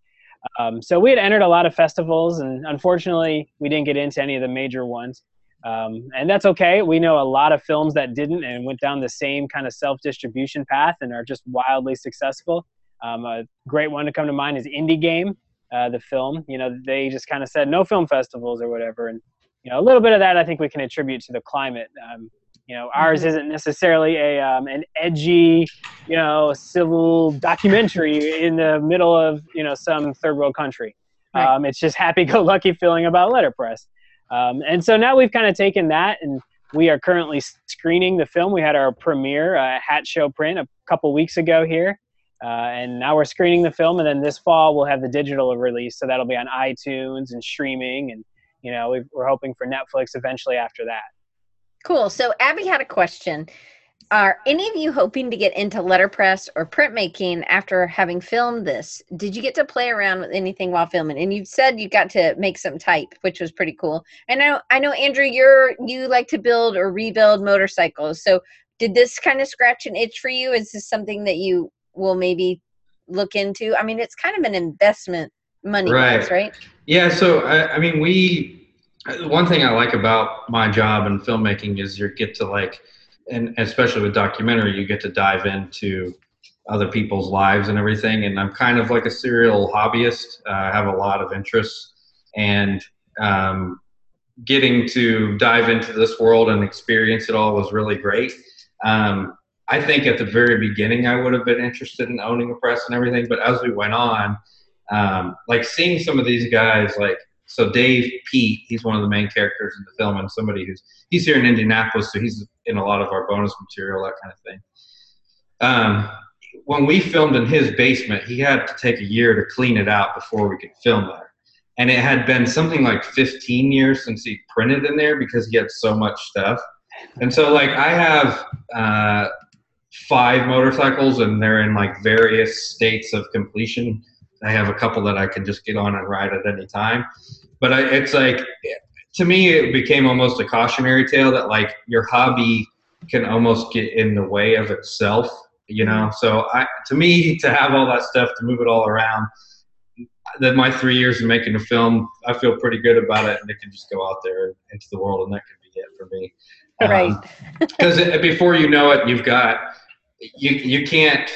Um, so we had entered a lot of festivals, and unfortunately, we didn't get into any of the major ones. Um, and that's okay. We know a lot of films that didn't and went down the same kind of self distribution path and are just wildly successful. Um, a great one to come to mind is Indie Game, uh, the film. You know, they just kind of said no film festivals or whatever. And, you know, a little bit of that I think we can attribute to the climate. Um, you know, ours mm-hmm. isn't necessarily a um, an edgy, you know, civil documentary in the middle of you know some third world country. Right. Um, it's just happy-go-lucky feeling about letterpress. Um, and so now we've kind of taken that and we are currently screening the film. We had our premiere uh, Hatch Show Print a couple weeks ago here. Uh, and now we're screening the film, and then this fall we'll have the digital release, so that'll be on iTunes and streaming, and you know we are hoping for Netflix eventually after that. Cool. So Abby had a question. Are any of you hoping to get into letterpress or printmaking after having filmed this? Did you get to play around with anything while filming? And you said you got to make some type, which was pretty cool. And I know, I know, Andrew, you're you like to build or rebuild motorcycles. So, did this kind of scratch an itch for you? Is this something that you will maybe look into? I mean, it's kind of an investment money, right? right? Yeah. So, I, I mean, we one thing I like about my job in filmmaking is you get to like and especially with documentary, you get to dive into other people's lives and everything. And I'm kind of like a serial hobbyist. Uh, I have a lot of interests, and um, getting to dive into this world and experience it all was really great. Um, I think at the very beginning I would have been interested in owning a press and everything, but as we went on, um, like seeing some of these guys, like so Dave Peat, he's one of the main characters in the film, and somebody who's he's here in Indianapolis, so he's in a lot of our bonus material, that kind of thing. um, when we filmed in his basement, he had to take a year to clean it out before we could film there. And it had been something like 15 years since he printed in there because he had so much stuff. And so, like, I have uh, five motorcycles, and they're in like various states of completion. I have a couple that I can just get on and ride at any time. But I, it's like, to me, it became almost a cautionary tale that like your hobby can almost get in the way of itself, you know. So I, to me, to have all that stuff to move it all around, that my three years of making a film, I feel pretty good about it, and it can just go out there into the world, and that can be it for me. Right. Because um, before you know it, you've got you you can't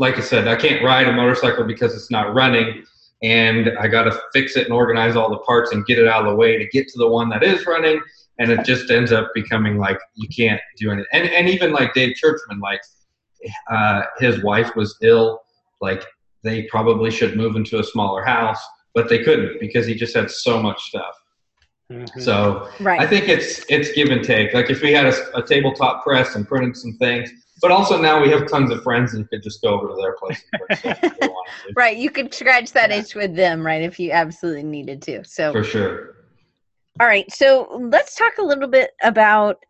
like I said, I can't ride a motorcycle because it's not running, and I got to fix it and organize all the parts and get it out of the way to get to the one that is running, and it just ends up becoming like you can't do anything. And and even like Dave Churchman, like uh, his wife was ill, like they probably should move into a smaller house, but they couldn't because he just had so much stuff. Mm-hmm. So right. I think it's it's give and take. Like if we had a, a tabletop press and printed some things, but also now we have tons of friends and you could just go over to their place. right, you could scratch that itch with them, right, if you absolutely needed to. So for sure. All right, so let's talk a little bit about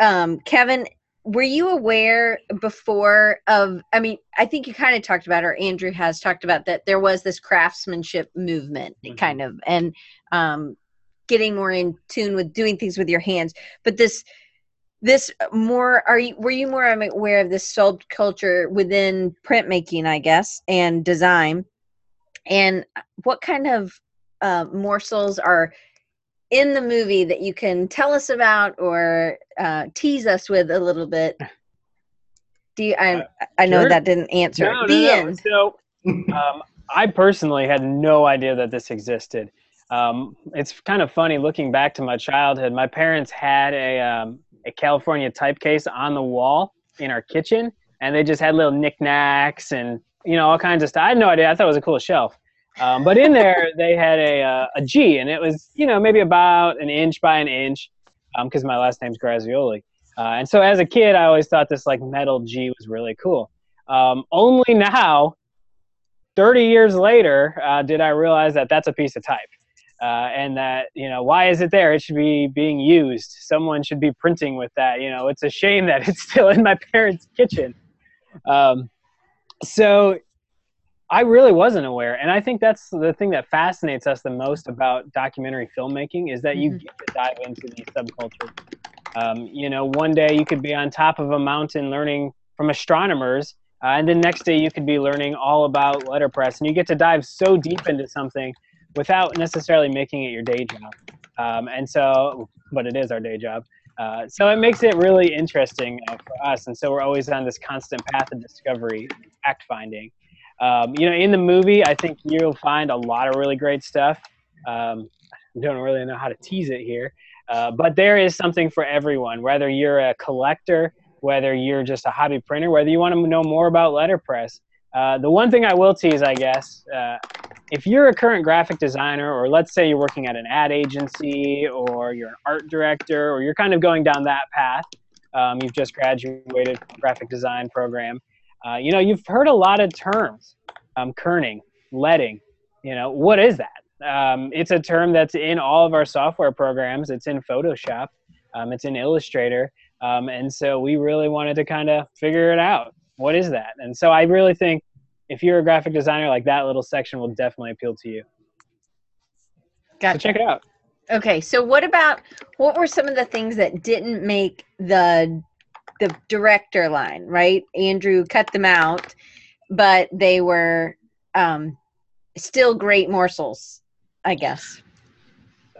um, Kevin. Were you aware before of? I mean, I think you kind of talked about, or Andrew has talked about that there was this craftsmanship movement, mm-hmm. kind of, and um, getting more in tune with doing things with your hands. But this this more are you were you more aware of this subculture within printmaking i guess and design? And what kind of uh, morsels are in the movie that you can tell us about or uh, tease us with a little bit? Do you i, uh, I know sure. that didn't answer. No, the no, end. So um, i personally had no idea that this existed. Um, it's kind of funny looking back to my childhood my parents had a um, a California typecase on the wall in our kitchen, and they just had little knickknacks and you know all kinds of stuff. I had no idea. I thought it was a cool shelf. Um, but in there, they had a uh, a G, and it was you know maybe about an inch by an inch, because um, my last name's Grazioli. Uh, and so as a kid, I always thought this like metal G was really cool. Um, only now, 30 years later, uh, did I realize that that's a piece of type uh, and that you know why is it there? It should be being used. Someone should be printing with that. You know it's a shame that it's still in my parents kitchen. Um, so i really wasn't aware. And i think that's the thing that fascinates us the most about documentary filmmaking is that you mm-hmm. get to dive into these subcultures. Um, you know one day you could be on top of a mountain learning from astronomers uh, and then next day you could be learning all about letterpress and you get to dive so deep into something without necessarily making it your day job. Um, and so, but it is our day job. Uh, so it makes it really interesting uh, for us. And so we're always on this constant path of discovery, fact finding. Um, you know, in the movie, I think you'll find a lot of really great stuff. Um, don't really know how to tease it here, uh, but there is something for everyone, whether you're a collector, whether you're just a hobby printer, whether you want to know more about letterpress. Uh, the one thing I will tease, I guess, uh, if you're a current graphic designer, or let's say you're working at an ad agency, or you're an art director, or you're kind of going down that path, um, you've just graduated from graphic design program, uh, you know, you've heard a lot of terms, um, kerning, leading, you know, what is that? Um, it's a term that's in all of our software programs. It's in Photoshop, um, it's in Illustrator, um, and so we really wanted to kind of figure it out. What is that? And so I really think if you're a graphic designer, like that little section will definitely appeal to you. Gotcha. So check it out. Okay, so what about what were some of the things that didn't make the the director line, right? Andrew cut them out, but they were um, still great morsels, I guess.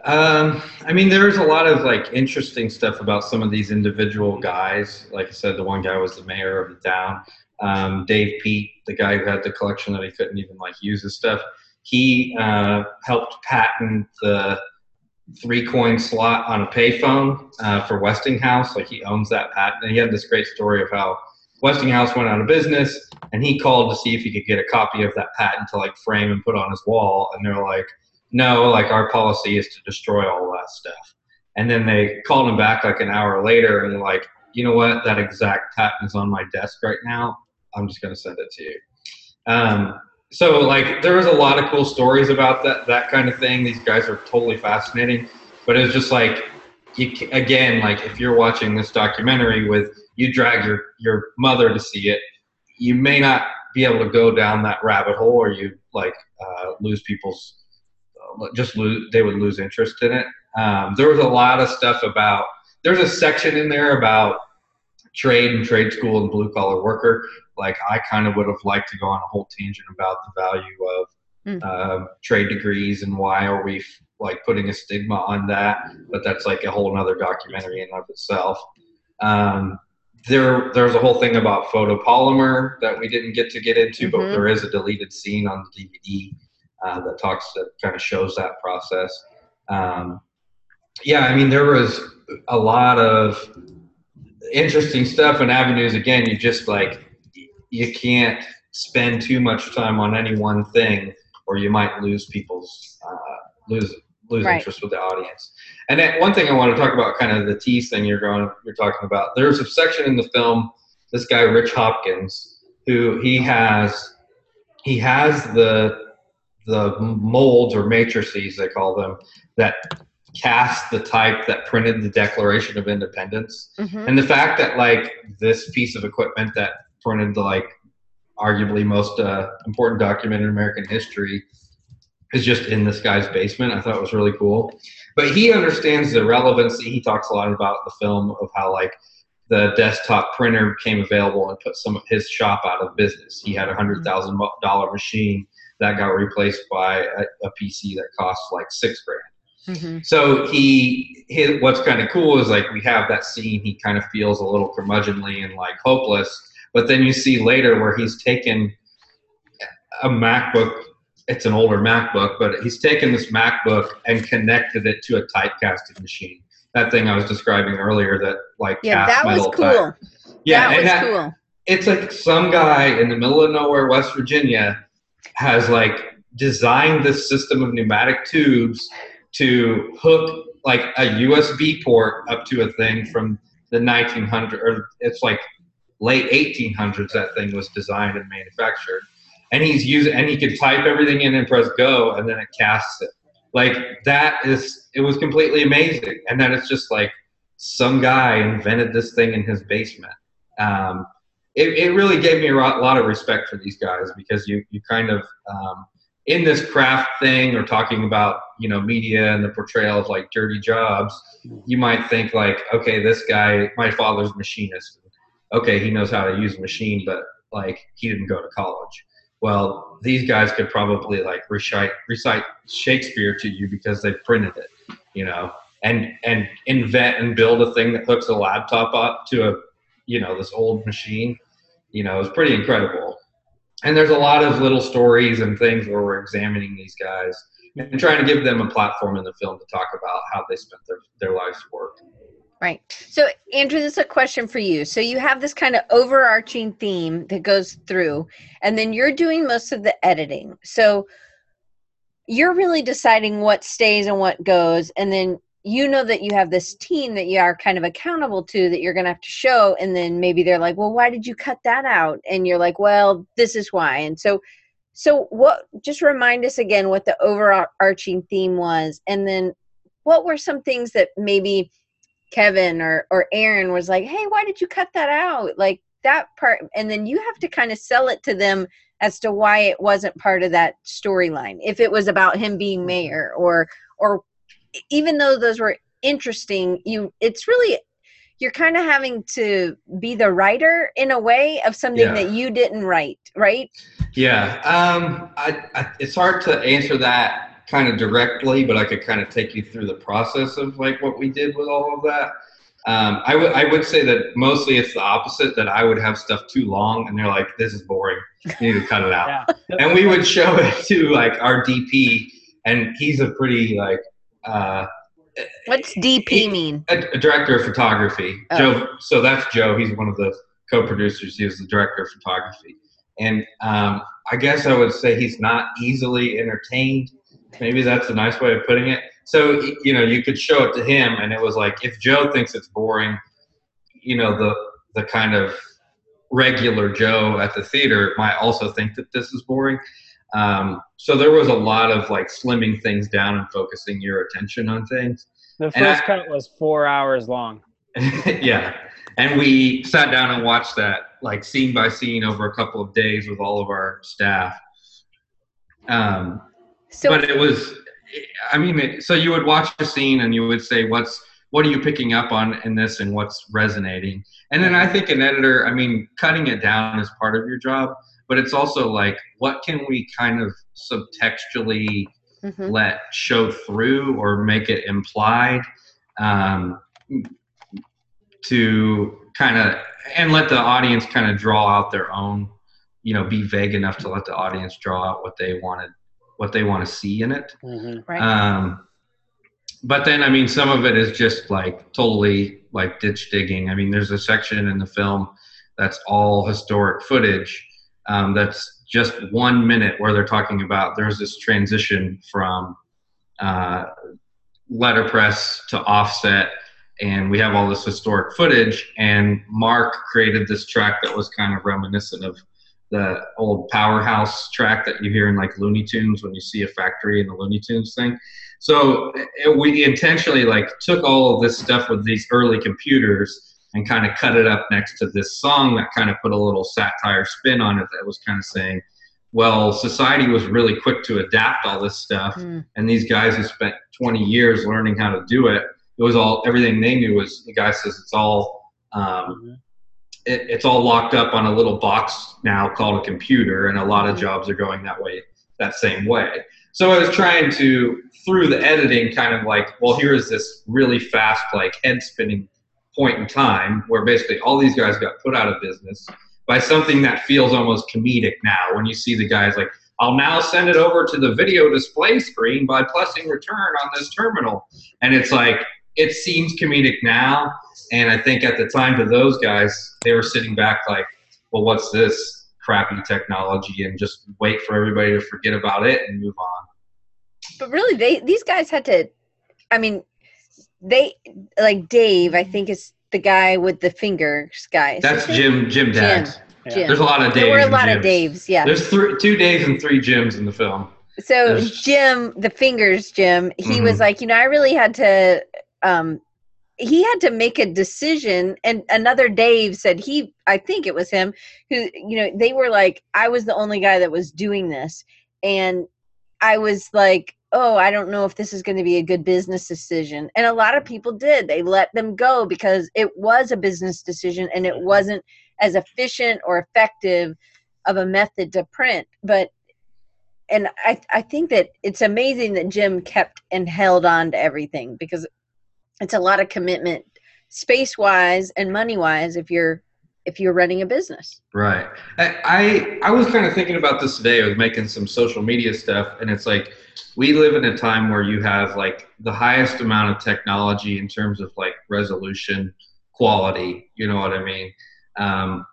Um, I mean, there's a lot of like interesting stuff about some of these individual guys. Like I said, the one guy was the mayor of the town. Um, Dave Peat, the guy who had the collection that he couldn't even like use his stuff, he uh, helped patent the three coin slot on a payphone uh, for Westinghouse. Like he owns that patent. And he had this great story of how Westinghouse went out of business and he called to see if he could get a copy of that patent to like frame and put on his wall. And they're like, no, like our policy is to destroy all that stuff. And then they called him back like an hour later and like, you know what? That exact patent is on my desk right now. I'm just gonna send it to you. Um, so like there was a lot of cool stories about that that kind of thing. These guys are totally fascinating, but it's just like you, again, like if you're watching this documentary with you drag your your mother to see it, you may not be able to go down that rabbit hole, or you like uh, lose people's uh, just lose they would lose interest in it. Um, there was a lot of stuff about. There's a section in there about trade and trade school and blue collar worker. Like I kind of would have liked to go on a whole tangent about the value of mm. uh, trade degrees and why are we like putting a stigma on that. But that's like a whole other documentary in of itself. Um, there, there's a whole thing about photopolymer that we didn't get to get into, mm-hmm. but there is a deleted scene on the DVD uh, that talks that kind of shows that process. Um, yeah, I mean, there was a lot of interesting stuff and avenues. Again, you just like you can't spend too much time on any one thing, or you might lose people's uh, lose lose right. interest with the audience. And then one thing I want to talk about, kind of the tease thing you're going you're talking about. There's a section in the film. This guy Rich Hopkins, who he has he has the the molds or matrices they call them that cast the type that printed the Declaration of Independence. Mm-hmm. And the fact that like this piece of equipment that printed the like arguably most uh, important document in American history is just in this guy's basement. I thought it was really cool. But he understands the relevancy. He talks a lot about the film of how like the desktop printer became available and put some of his shop out of business. He had a hundred thousand dollar machine that got replaced by a, a PC that cost like six grand. Mm-hmm. So he, his, what's kind of cool is like we have that scene. He kind of feels a little curmudgeonly and like hopeless, but then you see later where he's taken a MacBook. It's an older MacBook, but he's taken this MacBook and connected it to a typecasting machine. That thing I was describing earlier, that like yeah, that was cool. Type. Yeah, that was that, cool. It's like some guy in the middle of nowhere, West Virginia, has like designed this system of pneumatic tubes to hook like a USB port up to a thing from the 1900s, or it's like late 1800s that thing was designed and manufactured. And he's using, and he could type everything in and press go, and then it casts it. Like that is, it was completely amazing. And then it's just like some guy invented this thing in his basement. Um, it, it really gave me a lot of respect for these guys because you, you kind of, um, in this craft thing or talking about you know media and the portrayal of like dirty jobs you might think like okay this guy my father's machinist. Okay he knows how to use a machine but like he didn't go to college. Well these guys could probably like recite recite shakespeare to you because they printed it you know and and invent and build a thing that hooks a laptop up to a you know this old machine. You know it's pretty incredible and there's a lot of little stories and things where we're examining these guys and trying to give them a platform in the film to talk about how they spent their, their life's work. Right. So, Andrew, this is a question for you. So, you have this kind of overarching theme that goes through, and then you're doing most of the editing. So, you're really deciding what stays and what goes, and then you know that you have this team that you are kind of accountable to that you're going to have to show and then maybe they're like well why did you cut that out? And you're like well this is why. And so so what just remind us again what the overarching theme was and then what were some things that maybe kevin or or Erin was like hey why did you cut that out? Like that part and then you have to kind of sell it to them as to why it wasn't part of that storyline. If it was about him being mayor or or even though those were interesting, you it's really you're kind of having to be the writer in a way of something yeah. that you didn't write, right? Yeah, um, I, I, it's hard to answer that kind of directly, but I could kind of take you through the process of like what we did with all of that. Um, I would I would say that mostly it's the opposite that I would have stuff too long and they're like this is boring you need to cut it out yeah. and we would show it to like our DP and he's a pretty like uh, What's DP mean? A, a, director of photography. Oh. Joe. So that's Joe. He's one of the co-producers. He was the director of photography, and um, I guess I would say he's not easily entertained. Maybe that's a nice way of putting it. So you know, you could show it to him, and it was like if Joe thinks it's boring, you know, the the kind of regular Joe at the theater might also think that this is boring. Um, so there was a lot of like slimming things down and focusing your attention on things. The first I, cut was four hours long. yeah. And we sat down and watched that like scene by scene over a couple of days with all of our staff. Um, so, but it was, I mean, it, so you would watch a scene and you would say, what's, what are you picking up on in this and what's resonating? And then I think an editor, I mean, cutting it down is part of your job, but it's also like, what can we kind of subtextually mm-hmm. let show through or make it implied um, to kind of, and let the audience kind of draw out their own, you know, be vague enough to let the audience draw out what they wanted, what they want to see in it. Mm-hmm. Right. Um, but then I mean, some of it is just like totally like ditch digging. I mean, there's a section in the film that's all historic footage. Um, that's just one minute where they're talking about there's this transition from uh, letterpress to offset, and we have all this historic footage. And Mark created this track that was kind of reminiscent of the old powerhouse track that you hear in like Looney Tunes when you see a factory in the Looney Tunes thing. So it, we intentionally like took all of this stuff with these early computers and kind of cut it up next to this song that kind of put a little satire spin on it that was kind of saying, well, society was really quick to adapt all this stuff, mm. and these guys who spent 20 years learning how to do it, it was all everything they knew was the guy says it's all um, mm-hmm. it, it's all locked up on a little box now called a computer, and a lot of mm-hmm. jobs are going that way, that same way. So I was trying to, through the editing, kind of like, well, here is this really fast, like head spinning point in time where basically all these guys got put out of business by something that feels almost comedic now when you see the guys like, I'll now send it over to the video display screen by pressing return on this terminal. And it's like, it seems comedic now. And I think at the time to those guys, they were sitting back like, well, what's this? crappy technology and just wait for everybody to forget about it and move on. But really, they these guys had to. I mean, they like Dave. I think is the guy with the fingers guy. That's Jim. Jim Daggs. Jim. There's a lot of Daves. There were a lot of Daves. Yeah. There's three, two Daves and three Jims in the film. So There's... Jim, the fingers Jim, he mm-hmm. was like, you know, I really had to um, he had to make a decision and another dave said he i think it was him who you know they were like i was the only guy that was doing this and i was like oh i don't know if this is going to be a good business decision. And a lot of people did. They let them go because it was a business decision and it mm-hmm. wasn't as efficient or effective of a method to print. But and I, I think that it's amazing that Jim kept and held on to everything because it's a lot of commitment space wise and money wise if you're if you're running a business right I, I was kind of thinking about this today i was making some social media stuff and it's like we live in a time where you have like the highest amount of technology in terms of like resolution quality you know what i mean um,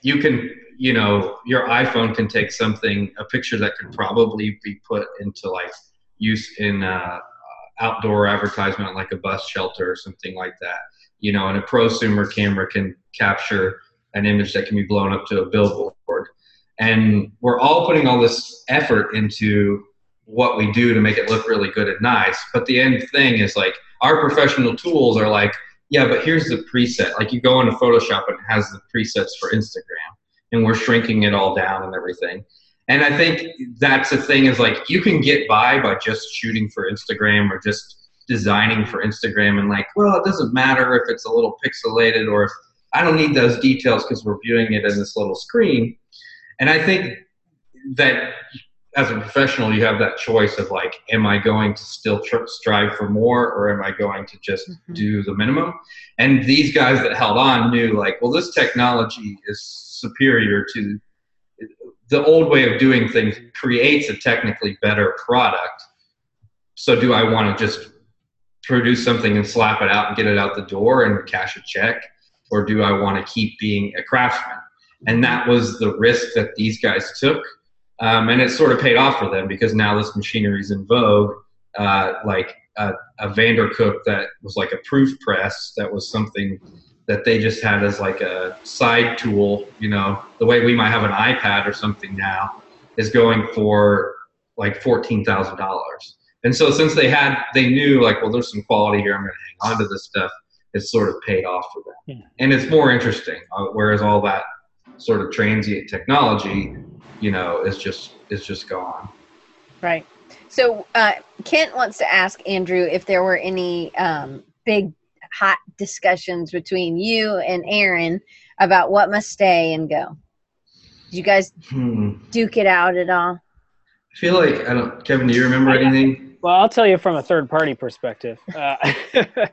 you can you know your iphone can take something a picture that could probably be put into like use in uh, outdoor advertisement like a bus shelter or something like that. You know, and a prosumer camera can capture an image that can be blown up to a billboard. And we're all putting all this effort into what we do to make it look really good and nice. But the end thing is like our professional tools are like, yeah, but here's the preset. Like you go into Photoshop and it has the presets for Instagram, and we're shrinking it all down and everything. And I think that's the thing is like you can get by by just shooting for Instagram or just designing for Instagram and like, well, it doesn't matter if it's a little pixelated or if I don't need those details because we're viewing it in this little screen. And I think that as a professional, you have that choice of like, am I going to still tr- strive for more or am I going to just mm-hmm. do the minimum? And these guys that held on knew like, well, this technology is superior to the old way of doing things creates a technically better product. So do I want to just produce something and slap it out and get it out the door and cash a check? Or do I want to keep being a craftsman? And that was the risk that these guys took. Um, and it sort of paid off for them because now this machinery is in vogue. Uh, like a, a Vandercook that was like a proof press, that was something that they just had as like a side tool, you know, the way we might have an iPad or something now is going for like $14,000. And so since they had, they knew like, well, there's some quality here. I'm going to hang on to this stuff. It's sort of paid off for them. Yeah. And it's more interesting. Uh, whereas all that sort of transient technology, you know, is just, is just gone. Right. So uh, Kent wants to ask Andrew if there were any um, big hot discussions between you and Erin about what must stay and go. Did you guys hmm. duke it out at all? I feel like I don't. Kevin, do you remember anything? Well, I'll tell you from a third party perspective. Uh,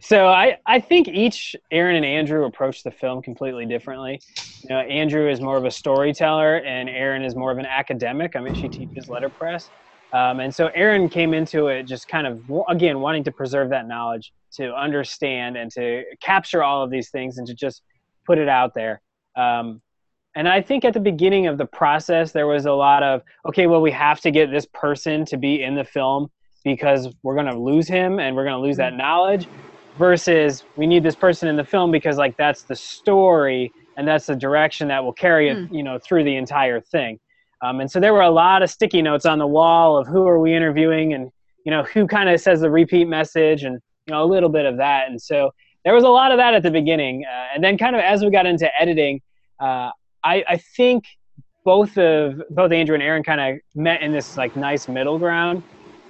so I, I think each Erin and Andrew approach the film completely differently. You know, Andrew is more of a storyteller, and Erin is more of an academic. I mean, she teaches letterpress. Um, and so Erin came into it just kind of, again, wanting to preserve that knowledge, to understand and to capture all of these things and to just put it out there. Um, and I think at the beginning of the process, there was a lot of, okay, well, we have to get this person to be in the film because we're going to lose him and we're going to lose that knowledge versus we need this person in the film because like that's the story and that's the direction that will carry it, mm. you know, through the entire thing. Um, and so there were a lot of sticky notes on the wall of who are we interviewing and you know who kind of says the repeat message and you know a little bit of that. And so there was a lot of that at the beginning, uh, and then kind of as we got into editing, uh, I, I think both of both Andrew and Erin kind of met in this like nice middle ground.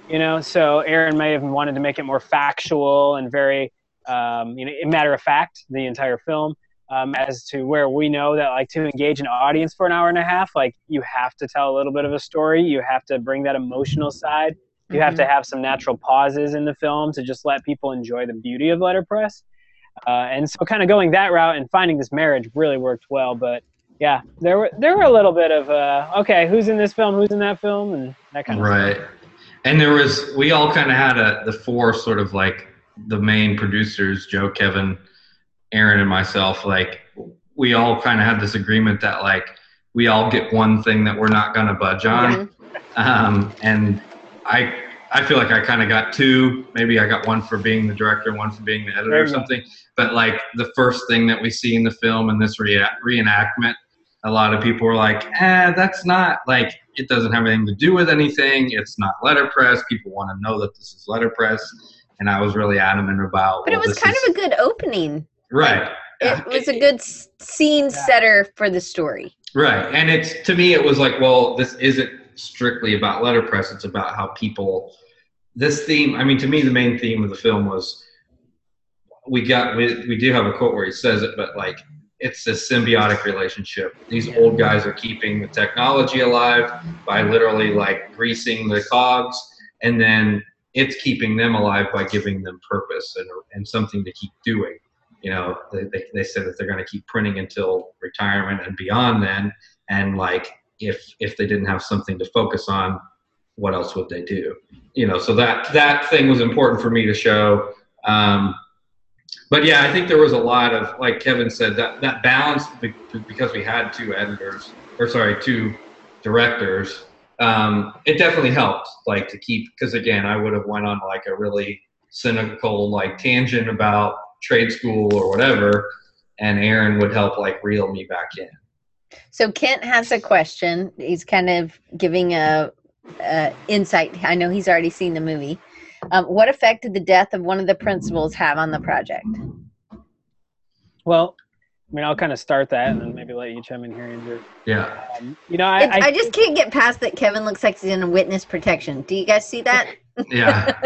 You know, so Erin may have wanted to make it more factual and very um, you know matter of fact the entire film um, as to where we know that like to engage an audience for an hour and a half like you have to tell a little bit of a story you have to bring that emotional side you mm-hmm. have to mm-hmm. have some natural pauses in the film to just let people enjoy the beauty of letterpress uh, and so kind of going that route and finding this marriage really worked well but yeah there were there were a little bit of uh, okay who's in this film who's in that film and that kind of right stuff. and there was we all kind of had a the four sort of like the main producers joe kevin Erin and myself, like we all kind of had this agreement that like we all get one thing that we're not going to budge on. Um, and I, I feel like I kind of got two. Maybe I got one for being the director, one for being the editor or something. But like the first thing that we see in the film and this re- reenactment, a lot of people were like, "Eh, that's not like it doesn't have anything to do with anything. It's not letterpress. People want to know that this is letterpress." And I was really adamant about. But well, it was kind is, of a good opening. Right. It uh, was a good scene setter for the story. Right. And it's to me it was like, well, this isn't strictly about letterpress, it's about how people this theme, I mean to me the main theme of the film was we got we, we do have a quote where he says it, but like it's a symbiotic relationship. These old guys are keeping the technology alive by literally like greasing the cogs, and then it's keeping them alive by giving them purpose and, and something to keep doing you know, they, they, they said that they're going to keep printing until retirement and beyond then. And like, if, if they didn't have something to focus on, what else would they do? You know, so that, that thing was important for me to show. Um, but yeah, I think there was a lot of, like Kevin said, that, that balance because we had two editors, or sorry, two directors, um, it definitely helped, like to keep, because again, I would have went on like a really cynical like tangent about trade school or whatever, and Erin would help like reel me back in. So Kent has a question. He's kind of giving a, a insight. I know he's already seen the movie. Um, what effect did the death of one of the principals have on the project? Well, I mean, I'll kind of start that and then maybe let you chime in here, Andrew. Yeah. Um, you know, I, I, I, just can't get past that Kevin looks like he's in witness protection. Do you guys see that? Yeah.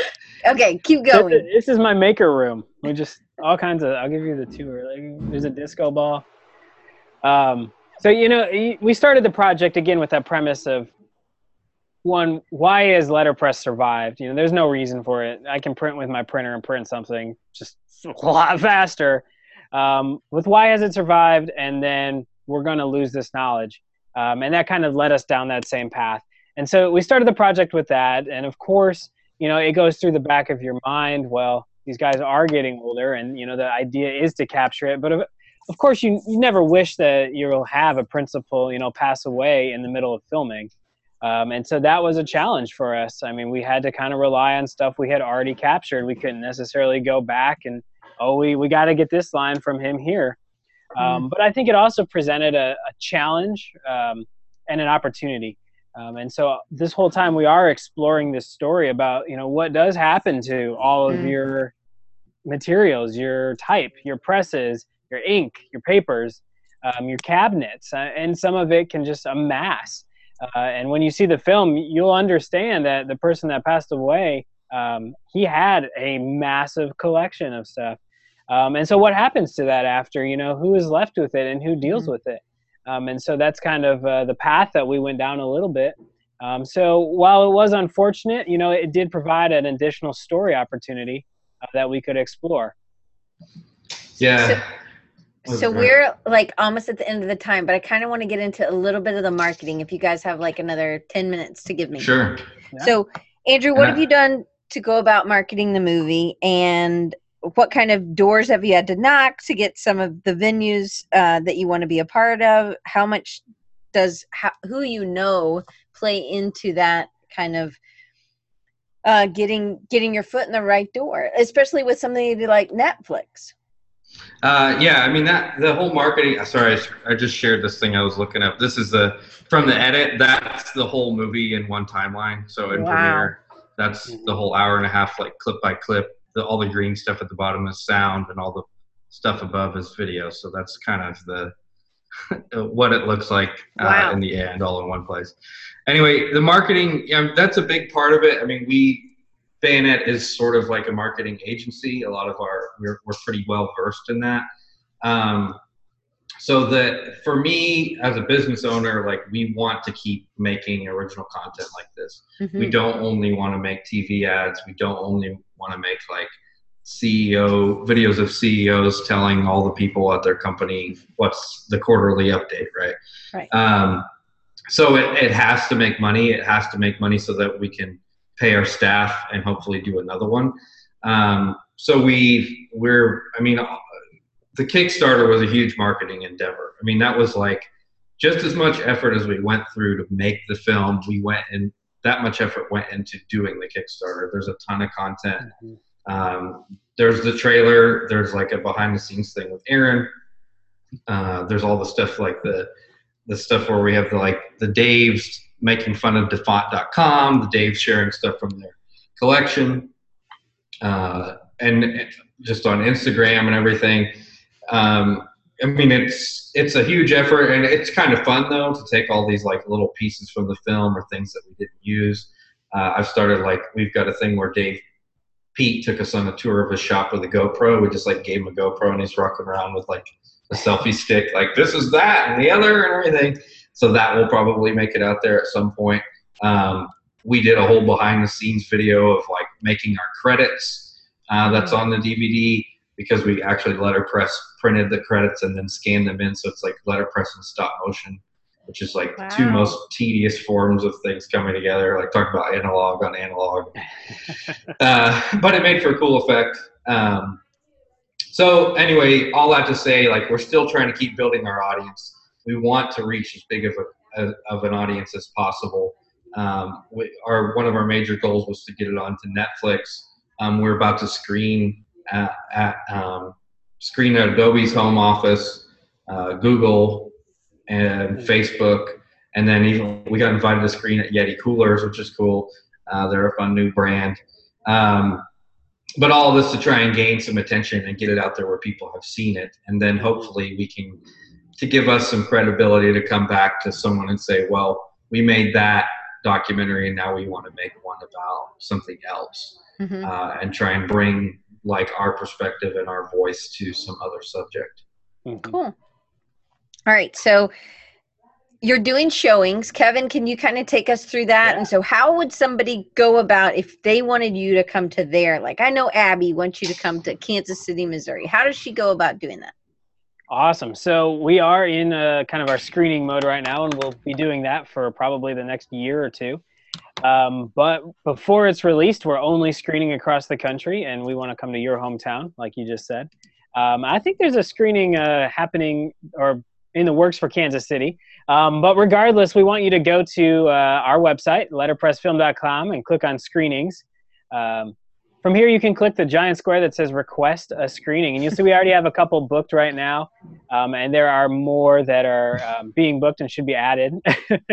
okay, keep going. This, this, is my maker room. We just all kinds of. I'll give you the tour. Like, there's a disco ball. Um, so you know, we started the project again with that premise of one: why has letterpress survived? You know, there's no reason for it. I can print with my printer and print something just a lot faster. Um, with why has it survived? And then we're going to lose this knowledge, um, and that kind of led us down that same path. And so we started the project with that, and of course you know, it goes through the back of your mind. Well, these guys are getting older, and you know, the idea is to capture it. But of, of course, you you never wish that you'll have a principal, you know, pass away in the middle of filming. Um, and so that was a challenge for us. I mean, we had to kind of rely on stuff we had already captured. We couldn't necessarily go back and oh, we, we got to get this line from him here. Um, mm-hmm. but I think it also presented a, a challenge um, and an opportunity. Um, and so this whole time we are exploring this story about, you know, what does happen to all of mm. your materials, your type, your presses, your ink, your papers, um, your cabinets, uh, and some of it can just amass. Uh, and when you see the film, you'll understand that the person that passed away, um, he had a massive collection of stuff. Um, and so, what happens to that after? You know, who is left with it and who deals mm-hmm. with it? Um, and so that's kind of uh, the path that we went down a little bit. Um, so while it was unfortunate, you know, it did provide an additional story opportunity uh, that we could explore. Yeah. So, so we're like almost at the end of the time, but I kind of want to get into a little bit of the marketing. If you guys have like another ten minutes to give me. Sure. Yeah. So, Andrew, what have you done to go about marketing the movie, and what kind of doors have you had to knock to get some of the venues uh, that you want to be a part of? How much does how, who you know play into that kind of uh, getting getting your foot in the right door, especially with something like Netflix? Uh, yeah, I mean that the whole marketing. Sorry, I, I just shared this thing I was looking up. This is the from the edit. That's the whole movie in one timeline. So in wow. Premiere, that's the whole hour and a half, like clip by clip the, all the green stuff at the bottom is sound and all the stuff above is video. So that's kind of the what it looks like uh, wow. in the end, all in one place. Anyway, the marketing, yeah, that's a big part of it. I mean, we Bayonet is sort of like a marketing agency. A lot of our we're we're pretty well versed in that. Um, so that for me as a business owner like we want to keep making original content like this mm-hmm. we don't only want to make tv ads we don't only want to make like ceo videos of ceos telling all the people at their company what's the quarterly update right right um, so it, it has to make money it has to make money so that we can pay our staff and hopefully do another one um, so we we're i mean the Kickstarter was a huge marketing endeavor. I mean, that was like just as much effort as we went through to make the film. We went and that much effort went into doing the Kickstarter. There's a ton of content. Mm-hmm. Um, there's the trailer. There's like a behind the scenes thing with Erin. Uh, there's all the stuff like the the stuff where we have the like the Daves making fun of DaFont.com, the Daves sharing stuff from their collection, uh, and just on Instagram and everything. Um, I mean, it's it's a huge effort, and it's kind of fun though to take all these like little pieces from the film or things that we didn't use. Uh, I've started like we've got a thing where Dave Peat took us on a tour of his shop with a GoPro. We just like gave him a GoPro, and he's rocking around with like a selfie stick, like this is that and the other and everything. So that will probably make it out there at some point. Um, we did a whole behind the scenes video of like making our credits. Uh, that's on the DVD because we actually letterpress printed the credits and then scanned them in. So it's like letterpress and stop motion, which is like wow. the two most tedious forms of things coming together. Like talk about analog on analog. uh, but it made for a cool effect. Um, so anyway, all that to say, like we're still trying to keep building our audience. We want to reach as big of a, a of an audience as possible. Um, we, our one of our major goals was to get it onto Netflix. Um, we're about to screen at, at um, screen at Adobe's home office, uh, Google, and Facebook. And then even we got invited to screen at Yeti Coolers, which is cool. Uh, they're a fun new brand. Um, but all of this to try and gain some attention and get it out there where people have seen it. And then hopefully we can, to give us some credibility to come back to someone and say, well, we made that documentary and now we want to make one about something else mm-hmm. uh, and try and bring like our perspective and our voice to some other subject. Mm-hmm. Cool. All right. So you're doing showings. Kevin, can you kind of take us through that? Yeah. And so, how would somebody go about if they wanted you to come to there? Like, I know Abby wants you to come to Kansas City, Missouri. How does she go about doing that? Awesome. So, we are in a, kind of our screening mode right now, and we'll be doing that for probably the next year or two. Um, but before it's released, we're only screening across the country, and we want to come to your hometown, like you just said. Um, I think there's a screening uh, happening or in the works for Kansas City. Um, but regardless, we want you to go to uh, our website, letterpressfilm.com, and click on screenings. Um, from here, you can click the giant square that says request a screening. And you'll see we already have a couple booked right now. Um, and there are more that are um, being booked and should be added.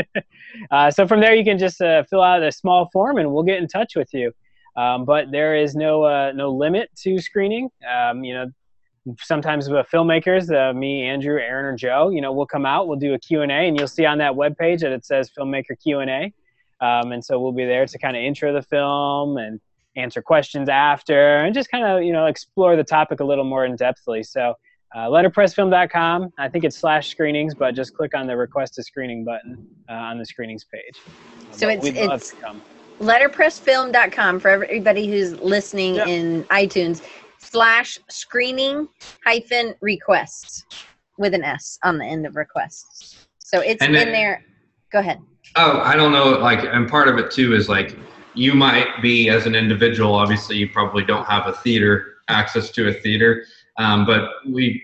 uh, so from there, you can just uh, fill out a small form and we'll get in touch with you. Um, but there is no, uh, no limit to screening. Um, you know, sometimes with filmmakers, uh, me, Andrew, Erin, or Joe, you know, we'll come out, we'll do a Q&A, and you'll see on that web page that it says filmmaker Q&A. Um, and so we'll be there to kind of intro the film and answer questions after and just kind of you know explore the topic a little more in depthly so uh, letterpressfilm.com i think it's slash screenings but just click on the request a screening button uh, on the screenings page. So but it's, it's letterpressfilm.com for everybody who's listening yep. in itunes. Slash screening hyphen requests with an s on the end of requests. So it's and in there. Go ahead. Oh i don't know like and part of it too is like you might be as an individual obviously you probably don't have a theater access to a theater um, but we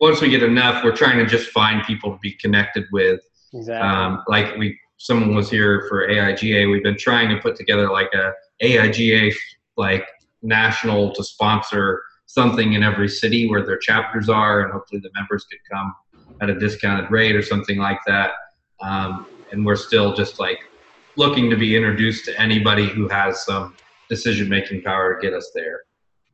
once we get enough we're trying to just find people to be connected with exactly. Um, like we someone was here for aiga we've been trying to put together like a aiga like national to sponsor something in every city where their chapters are and hopefully the members could come at a discounted rate or something like that um, and we're still just like looking to be introduced to anybody who has some decision making power to get us there.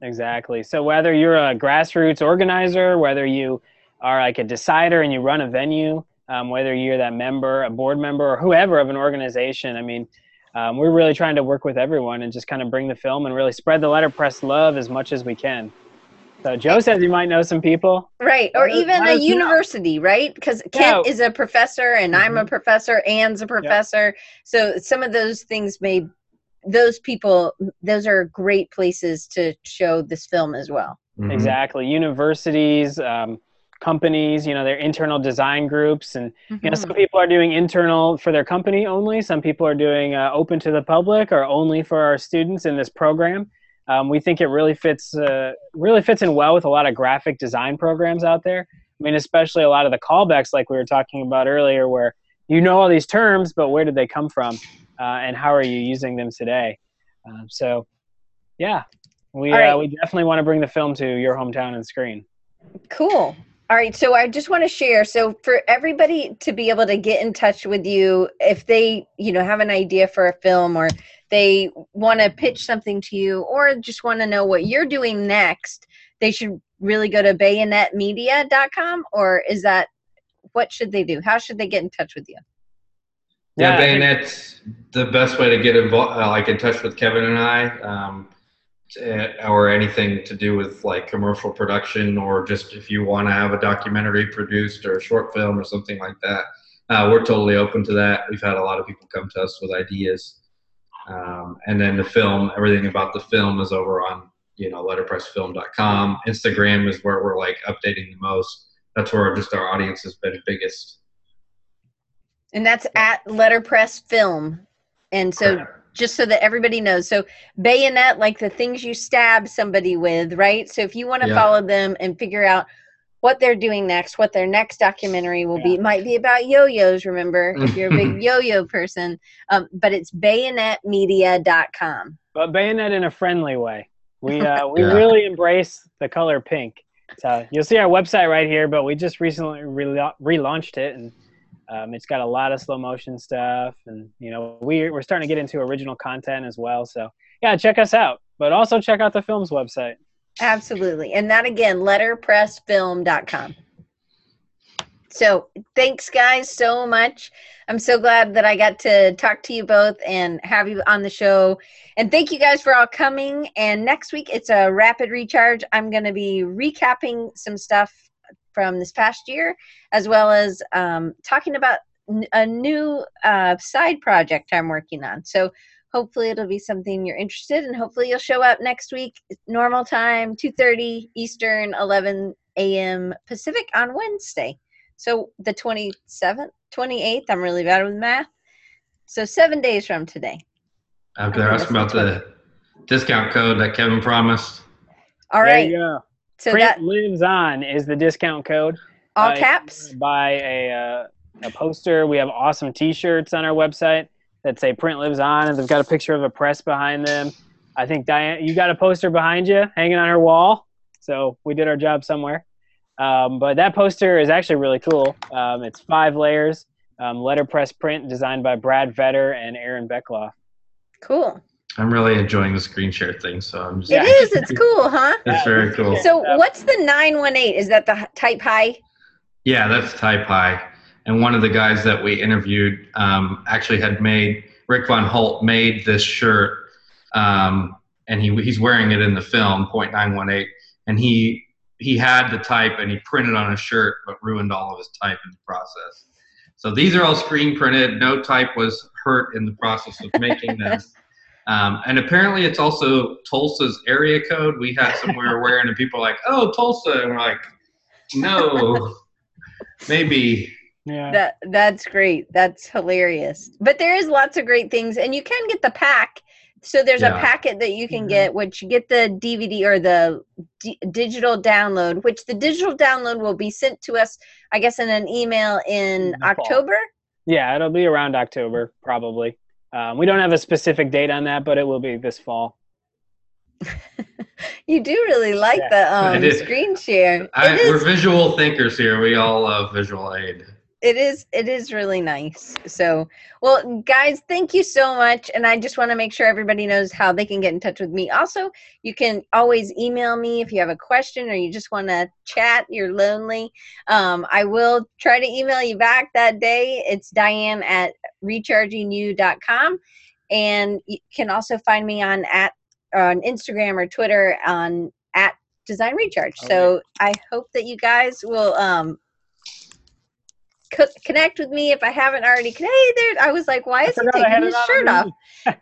Exactly. So whether you're a grassroots organizer, whether you are like a decider and you run a venue, um, whether you're that member, a board member, or whoever of an organization, I mean, um, we're really trying to work with everyone and just kind of bring the film and really spread the letterpress love as much as we can. So Joe says you might know some people. Right. Or even a university, know. right? Because Kent yeah. is a professor and mm-hmm. I'm a mm-hmm. professor, Anne's a professor. Yep. So some of those things may those people those are great places to show this film as well. Mm-hmm. Exactly. Universities, um, companies, you know, their internal design groups and mm-hmm. you know some mm-hmm. people are doing internal for their company only, some people are doing uh, open to the public or only for our students in this program. Um, we think it really fits uh, really fits in well with a lot of graphic design programs out there. I mean, especially a lot of the callbacks, like we were talking about earlier, where you know all these terms, but where did they come from, uh, and how are you using them today? Um, so, yeah, we right. uh, we definitely want to bring the film to your hometown and screen. Cool. All right, so I just want to share. So for everybody to be able to get in touch with you, if they, you know, have an idea for a film or they want to pitch something to you or just want to know what you're doing next, they should really go to bayonetmedia.com or is that what should they do? How should they get in touch with you? Yeah, yeah Bayonet's the best way to get involved, uh, like in touch with Kevin and I, um, uh, or anything to do with like commercial production, or just if you want to have a documentary produced or a short film or something like that. Uh, we're totally open to that. We've had a lot of people come to us with ideas. Um, and then the film, everything about the film is over on, you know, letterpressfilm.com. Instagram is where we're like updating the most. That's where just our audience has been biggest. And that's at letterpress film. And so Correct. just so that everybody knows. So bayonet, like the things you stab somebody with, right? So if you want to yeah. follow them and figure out what they're doing next, what their next documentary will yeah. be. It might be about yo-yos, remember, if you're a big yo-yo person. Um, but it's bayonetmedia.com. But bayonet in a friendly way. We uh, we yeah. really embrace the color pink. So you'll see our website right here, but we just recently re- relaunched it and um, it's got a lot of slow motion stuff and you know we, we're starting to get into original content as well so yeah check us out but also check out the film's website Absolutely. And that again, letterpressfilm.com. So thanks, guys, so much. I'm so glad that I got to talk to you both and have you on the show. And thank you guys for all coming. And next week, it's a rapid recharge. I'm going to be recapping some stuff from this past year, as well as um, talking about a new uh, side project I'm working on. So hopefully it'll be something you're interested in. Hopefully you'll show up next week normal time 2.30 eastern 11 a.m pacific on wednesday. So the 27th 28th i'm really bad with math. So seven days from today. After asking about the discount code that kevin promised. All right. yeah so print that lives on is the discount code. All uh, caps? buy a, uh, a poster. We have awesome t-shirts on our website that say print lives on and they've got a picture of a press behind them I think Diane, you got a poster behind you hanging on her wall. So we did our job somewhere. Um, but that poster is actually really cool. Um, it's five layers, um, letterpress print designed by Brad Vetter and Erin Beckloff. Cool. I'm really enjoying the screen share thing, so I'm just. It Yeah. is. It's cool, huh? It's very cool. So what's the 918? Is that the type high? Yeah, that's Type High. And one of the guys that we interviewed um, actually had made Rick Von Holdt made this shirt, um, and he he's wearing it in the film .918, and he he had the type and he printed on a shirt, but ruined all of his type in the process. So these are all screen printed. No type was hurt in the process of making this. Um, and apparently, it's also Tulsa's area code. We had somewhere wearing, and people are like, "Oh, Tulsa," and we're like, "No." Maybe. Yeah. That that's great. That's hilarious. But there is lots of great things, and you can get the pack. So there's a packet that you can Mhm. get, which you get the DVD or the d- digital download, which the digital download will be sent to us, I guess, in an email in In the fall. October. Yeah, it'll be around October, probably. Um, we don't have a specific date on that, but it will be this fall. You do really like Yeah. the um, screen share. I, we're visual thinkers here. We all love visual aid. It is it is really nice. So well guys thank you so much and i just want to make sure everybody knows how they can get in touch with me. Also you can always email me if you have a question or you just want to chat you're lonely. Um, i will try to email you back that day. It's diane at rechargingyou.com and you can also find me on at on instagram or twitter on at design recharge. So i hope that you guys will um co- connect with me if I haven't already. Hey there, I was like, why is he taking his shirt off?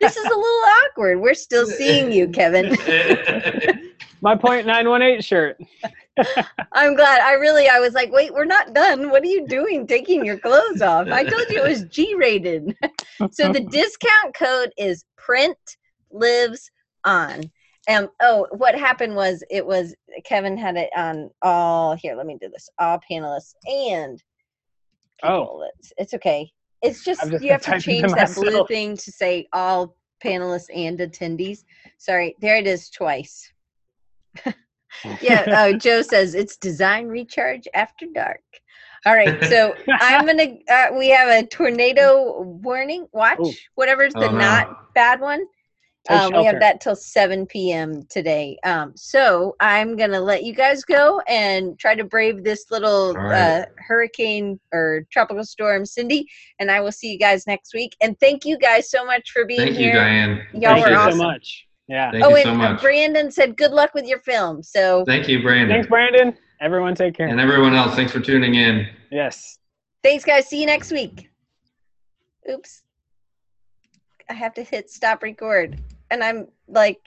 This is a little awkward. We're still seeing you, Kevin. My point nine one eight shirt. I'm glad. I really, I was like, wait, we're not done. What are you doing taking your clothes off? I told you it was G rated. so the discount code is print lives on. Um, oh, what happened was it was Kevin had it on all here. Let me do this. All panelists and Oh. It's, it's okay. It's just just you have to gonna type it change to that blue thing to say all panelists and attendees. Sorry, there it is twice. yeah, oh, Joe says it's design recharge after dark. All right, so I'm gonna. Uh, we have a tornado warning watch, Ooh. whatever's the Oh, no. not bad one. Take Um, we have that till 7 p.m. today. Um, so I'm gonna let you guys go and try to brave this little All right. uh, hurricane or tropical storm, Cindy. And I will see you guys next week. And thank you guys so much for being Thank here. you, Diane. Y'all Thank were you awesome. so much. Yeah. Thank oh, you and so uh, much. Brandon said good luck with your film. So Thank you, Brandon. Thanks, Brandon. Everyone, take care. And everyone else, thanks for tuning in. yes. thanks, guys. See you next week. Oops. I have to hit stop record. And I'm like